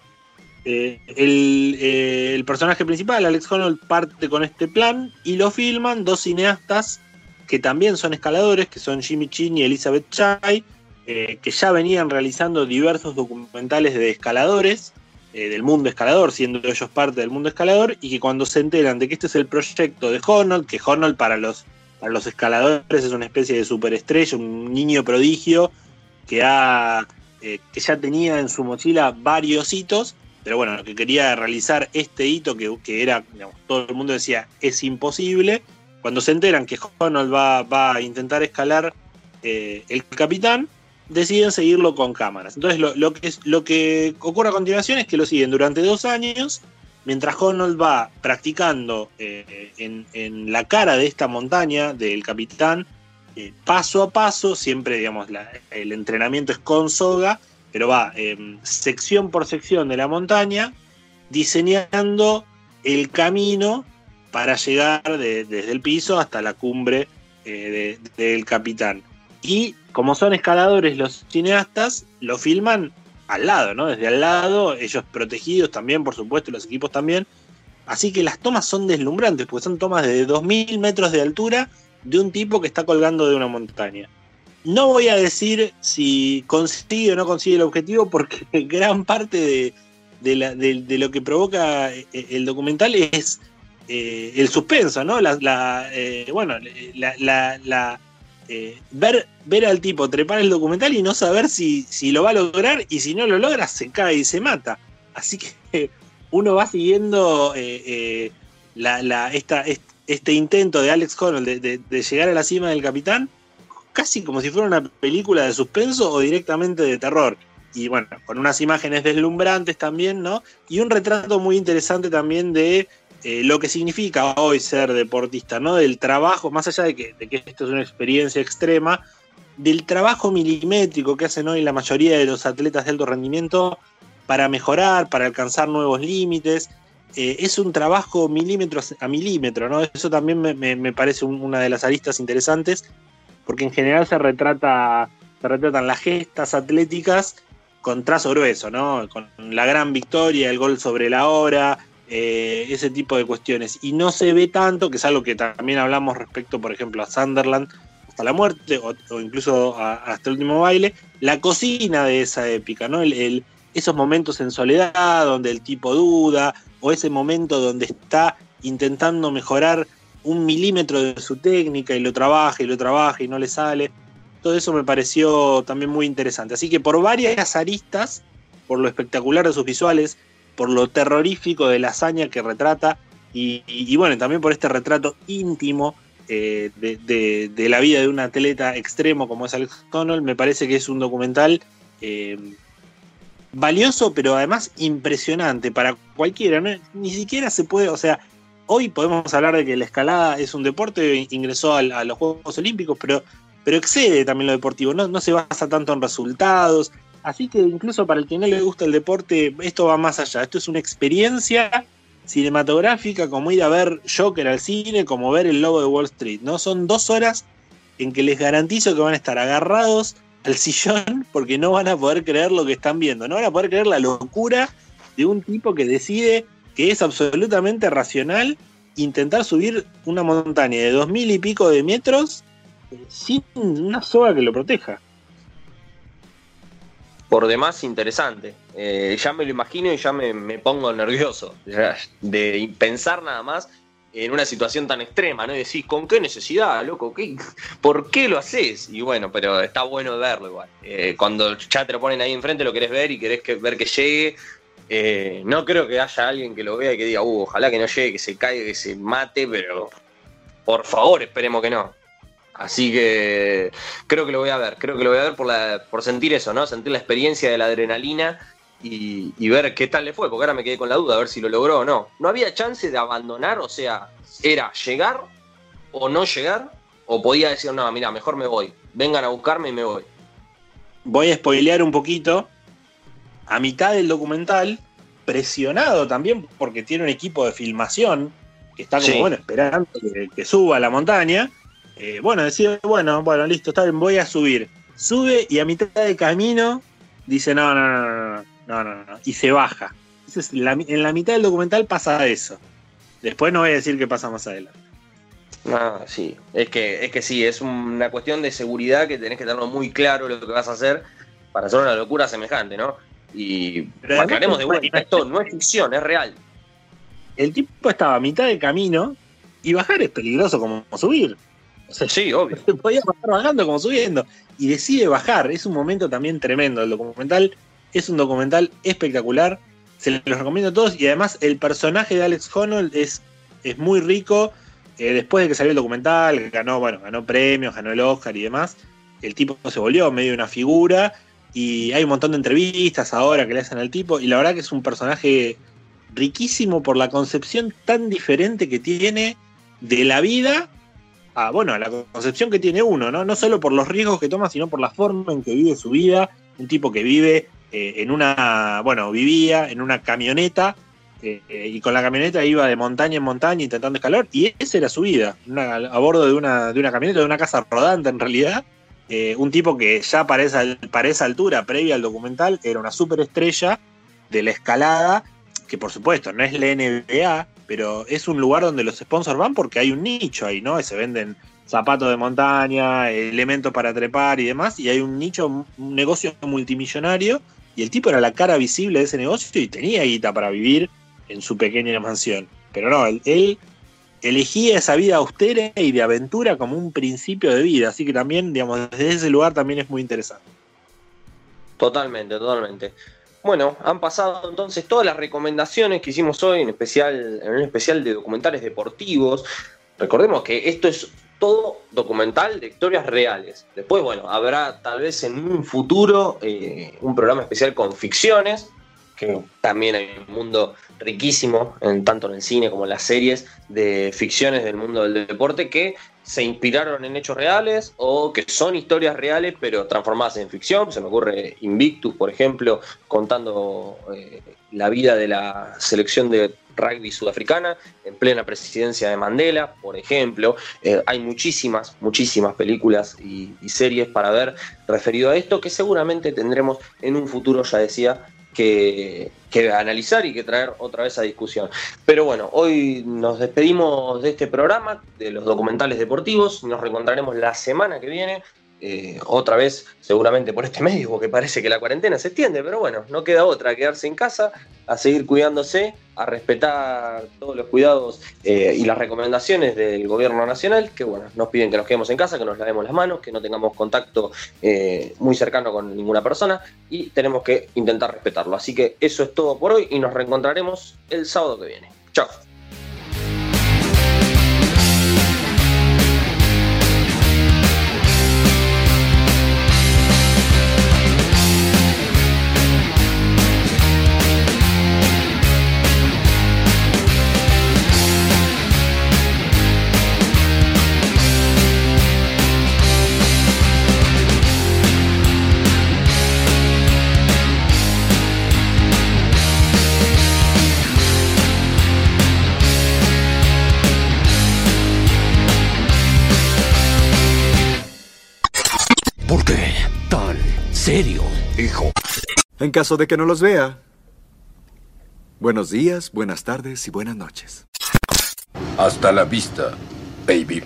Eh, eh, el, personaje principal, Alex Honnold, parte con este plan y lo filman dos cineastas que también son escaladores, que son Jimmy Chin y Elizabeth Chai, eh, que ya venían realizando diversos documentales de escaladores, del mundo escalador, siendo ellos parte del mundo escalador, y que cuando se enteran de que este es el proyecto de Honnold, que Honnold para los, para los escaladores es una especie de superestrella, un niño prodigio que, ha, que ya tenía en su mochila varios hitos, pero bueno, que quería realizar este hito que, era, todo el mundo decía, es imposible. Cuando se enteran que Honnold va, va a intentar escalar eh, el capitán, deciden seguirlo con cámaras. Entonces lo, que lo que ocurre a continuación es que lo siguen durante dos años, mientras Honnold va practicando eh, en, la cara de esta montaña del capitán, eh, paso a paso, siempre digamos, el entrenamiento es con soga, pero va em, sección por sección de la montaña, diseñando el camino para llegar desde el piso hasta la cumbre eh, del capitán. Y como son escaladores los cineastas, lo filman al lado, ¿no? Desde al lado, ellos protegidos también, por supuesto, los equipos también. Así que las tomas son deslumbrantes, porque son tomas de 2.000 metros de altura de un tipo que está colgando de una montaña. No voy a decir si consigue o no consigue el objetivo, porque gran parte de, de- lo que provoca eh, el documental es eh, el suspenso, ¿no? La, la, eh, bueno, la, la- eh, ver, ver al tipo trepar el documental y no saber si, si lo va a lograr y si no lo logra se cae y se mata. Así que uno va siguiendo la, esta, est- este intento de Alex de- de llegar a la cima del capitán casi como si fuera una película de suspenso o directamente de terror. Y bueno, con unas imágenes deslumbrantes también, ¿no? Y un retrato muy interesante también de eh, lo que significa hoy ser deportista, ¿no? Del trabajo, más allá de que, de que esto es una experiencia extrema, del trabajo milimétrico que hacen hoy la mayoría de los atletas de alto rendimiento para mejorar, para alcanzar nuevos límites. Eh, es un trabajo milímetro a milímetro, ¿no? Eso también me, me- parece un- una de las aristas interesantes, porque en general se retrata, se retratan las gestas atléticas con trazo grueso, ¿no? Con la gran victoria, el gol sobre la hora, eh, ese tipo de cuestiones. Y no se ve tanto, que es algo que también hablamos respecto, por ejemplo, a Sunderland hasta la muerte, o, incluso hasta el último baile, la cocina de esa épica, ¿no? El- el- esos momentos en soledad donde el tipo duda, o ese momento donde está intentando mejorar un milímetro de su técnica y lo trabaja y lo trabaja y no le sale. Todo eso me pareció también muy interesante. Así que por varias aristas, por lo espectacular de sus visuales, por lo terrorífico de la hazaña que retrata, y, bueno, también por este retrato íntimo eh, de, la vida de un atleta extremo como es Alex Honnold, me parece que es un documental eh, valioso, pero además impresionante para cualquiera. ¿no? Ni siquiera se puede, o sea, hoy podemos hablar de que la escalada es un deporte, ingresó a, los Juegos Olímpicos, pero, pero excede también lo deportivo, no, no se basa tanto en resultados. Así que incluso para el que no le gusta el deporte, esto va más allá. Esto es una experiencia cinematográfica, como ir a ver Joker al cine, como ver el logo de Wall Street. ¿no? Son dos horas en que les garantizo que van a estar agarrados al sillón porque no van a poder creer lo que están viendo. No van a poder creer la locura de un tipo que decide que es absolutamente racional intentar subir una montaña de dos mil y pico de metros eh, sin una soga que lo proteja. por demás interesante. Eh, ya me lo imagino y ya me, me pongo nervioso de pensar nada más en una situación tan extrema, ¿no? Y decís, ¿con qué necesidad, loco? ¿Qué, ¿Por qué lo haces? Y bueno, pero está bueno verlo igual. Eh, cuando ya te lo ponen ahí enfrente, lo querés ver y querés que, ver que llegue. Eh, no creo que haya alguien que lo vea y que diga, uh, ojalá que no llegue, que se caiga, que se mate, pero por favor, esperemos que no. Así que creo que lo voy a ver, creo que lo voy a ver por, la, por sentir eso, ¿no? Sentir la experiencia de la adrenalina y, y ver qué tal le fue, porque ahora me quedé con la duda, a ver si lo logró o no. No había chance de abandonar, o sea, era llegar o no llegar, o podía decir, no, mira, mejor me voy, vengan a buscarme y me voy. Voy a spoilear un poquito a mitad del documental, presionado también porque tiene un equipo de filmación que está como, sí. bueno, esperando que, que, suba a la montaña. Eh, bueno, decide, bueno, bueno, listo, está bien, voy a subir. Sube y a mitad de camino dice, no, no, no, no, no, no, no, y se baja. Entonces, la, en la mitad del documental pasa eso. Después no voy a decir qué pasa más adelante. Ah, sí. Es que, es que sí, es una cuestión de seguridad que tenés que tenerlo muy claro lo que vas a hacer para hacer una locura semejante, ¿no? Y aclaremos de vuelta, esto no es ficción, es real. El tipo estaba a mitad de camino y bajar es peligroso como subir. O sea, sí, obvio. Se podía bajar bajando como subiendo. Y decide bajar. Es un momento también tremendo. El documental es un documental espectacular. Se los recomiendo a todos. Y además el personaje de Alex Honnold es, es muy rico. Eh, después de que salió el documental, ganó, bueno, ganó premios, ganó el Oscar y demás. El tipo se volvió medio una figura. Y hay un montón de entrevistas ahora que le hacen al tipo. Y la verdad que es un personaje riquísimo por la concepción tan diferente que tiene de la vida a, bueno, a la concepción que tiene uno, ¿no? No solo por los riesgos que toma, sino por la forma en que vive su vida. Un tipo que vive eh, en una, bueno, vivía en una camioneta eh, y con la camioneta iba de montaña en montaña intentando escalar y esa era su vida, a bordo de una, de una camioneta, de una casa rodante en realidad. Eh, un tipo que ya para esa, altura, previa al documental, era una superestrella de la escalada, que por supuesto no es la NBA, pero es un lugar donde los sponsors van porque hay un nicho ahí, ¿no? Se venden zapatos de montaña, elementos para trepar y demás, y hay un nicho, un negocio multimillonario Y el tipo era la cara visible de ese negocio y tenía guita para vivir en su pequeña mansión. Pero no, él, él elegía esa vida austera y de aventura como un principio de vida. Así que también, digamos, desde ese lugar también es muy interesante. Totalmente, totalmente. Bueno, han pasado entonces todas las recomendaciones que hicimos hoy, en especial en un especial de documentales deportivos. Recordemos que esto es todo documental de historias reales. Después, bueno, habrá tal vez en un futuro eh, un programa especial con ficciones, que también hay un mundo riquísimo, en, tanto en el cine como en las series, de ficciones del mundo del deporte que se inspiraron en hechos reales o que son historias reales pero transformadas en ficción. Se me ocurre Invictus, por ejemplo, contando eh, la vida de la selección de rugby sudafricana en plena presidencia de Mandela, por ejemplo. Eh, hay muchísimas, muchísimas películas y, y series para ver referido a esto que seguramente tendremos en un futuro, ya decía, que, analizar y que traer otra vez a discusión. Pero bueno, hoy nos despedimos de este programa, de los documentales deportivos, nos reencontraremos la semana que viene. Eh, otra vez, seguramente por este medio, porque parece que la cuarentena se extiende, pero bueno, no queda otra, quedarse en casa, a seguir cuidándose, a respetar todos los cuidados eh, y las recomendaciones del gobierno nacional, que bueno, nos piden que nos quedemos en casa, que nos lavemos las manos, que no tengamos contacto eh, muy cercano con ninguna persona y tenemos que intentar respetarlo. Así que eso es todo por hoy y nos reencontraremos el sábado que viene. Chao. Serio, hijo? En caso de que no los vea. Buenos días, buenas tardes y buenas noches. Hasta la vista, baby.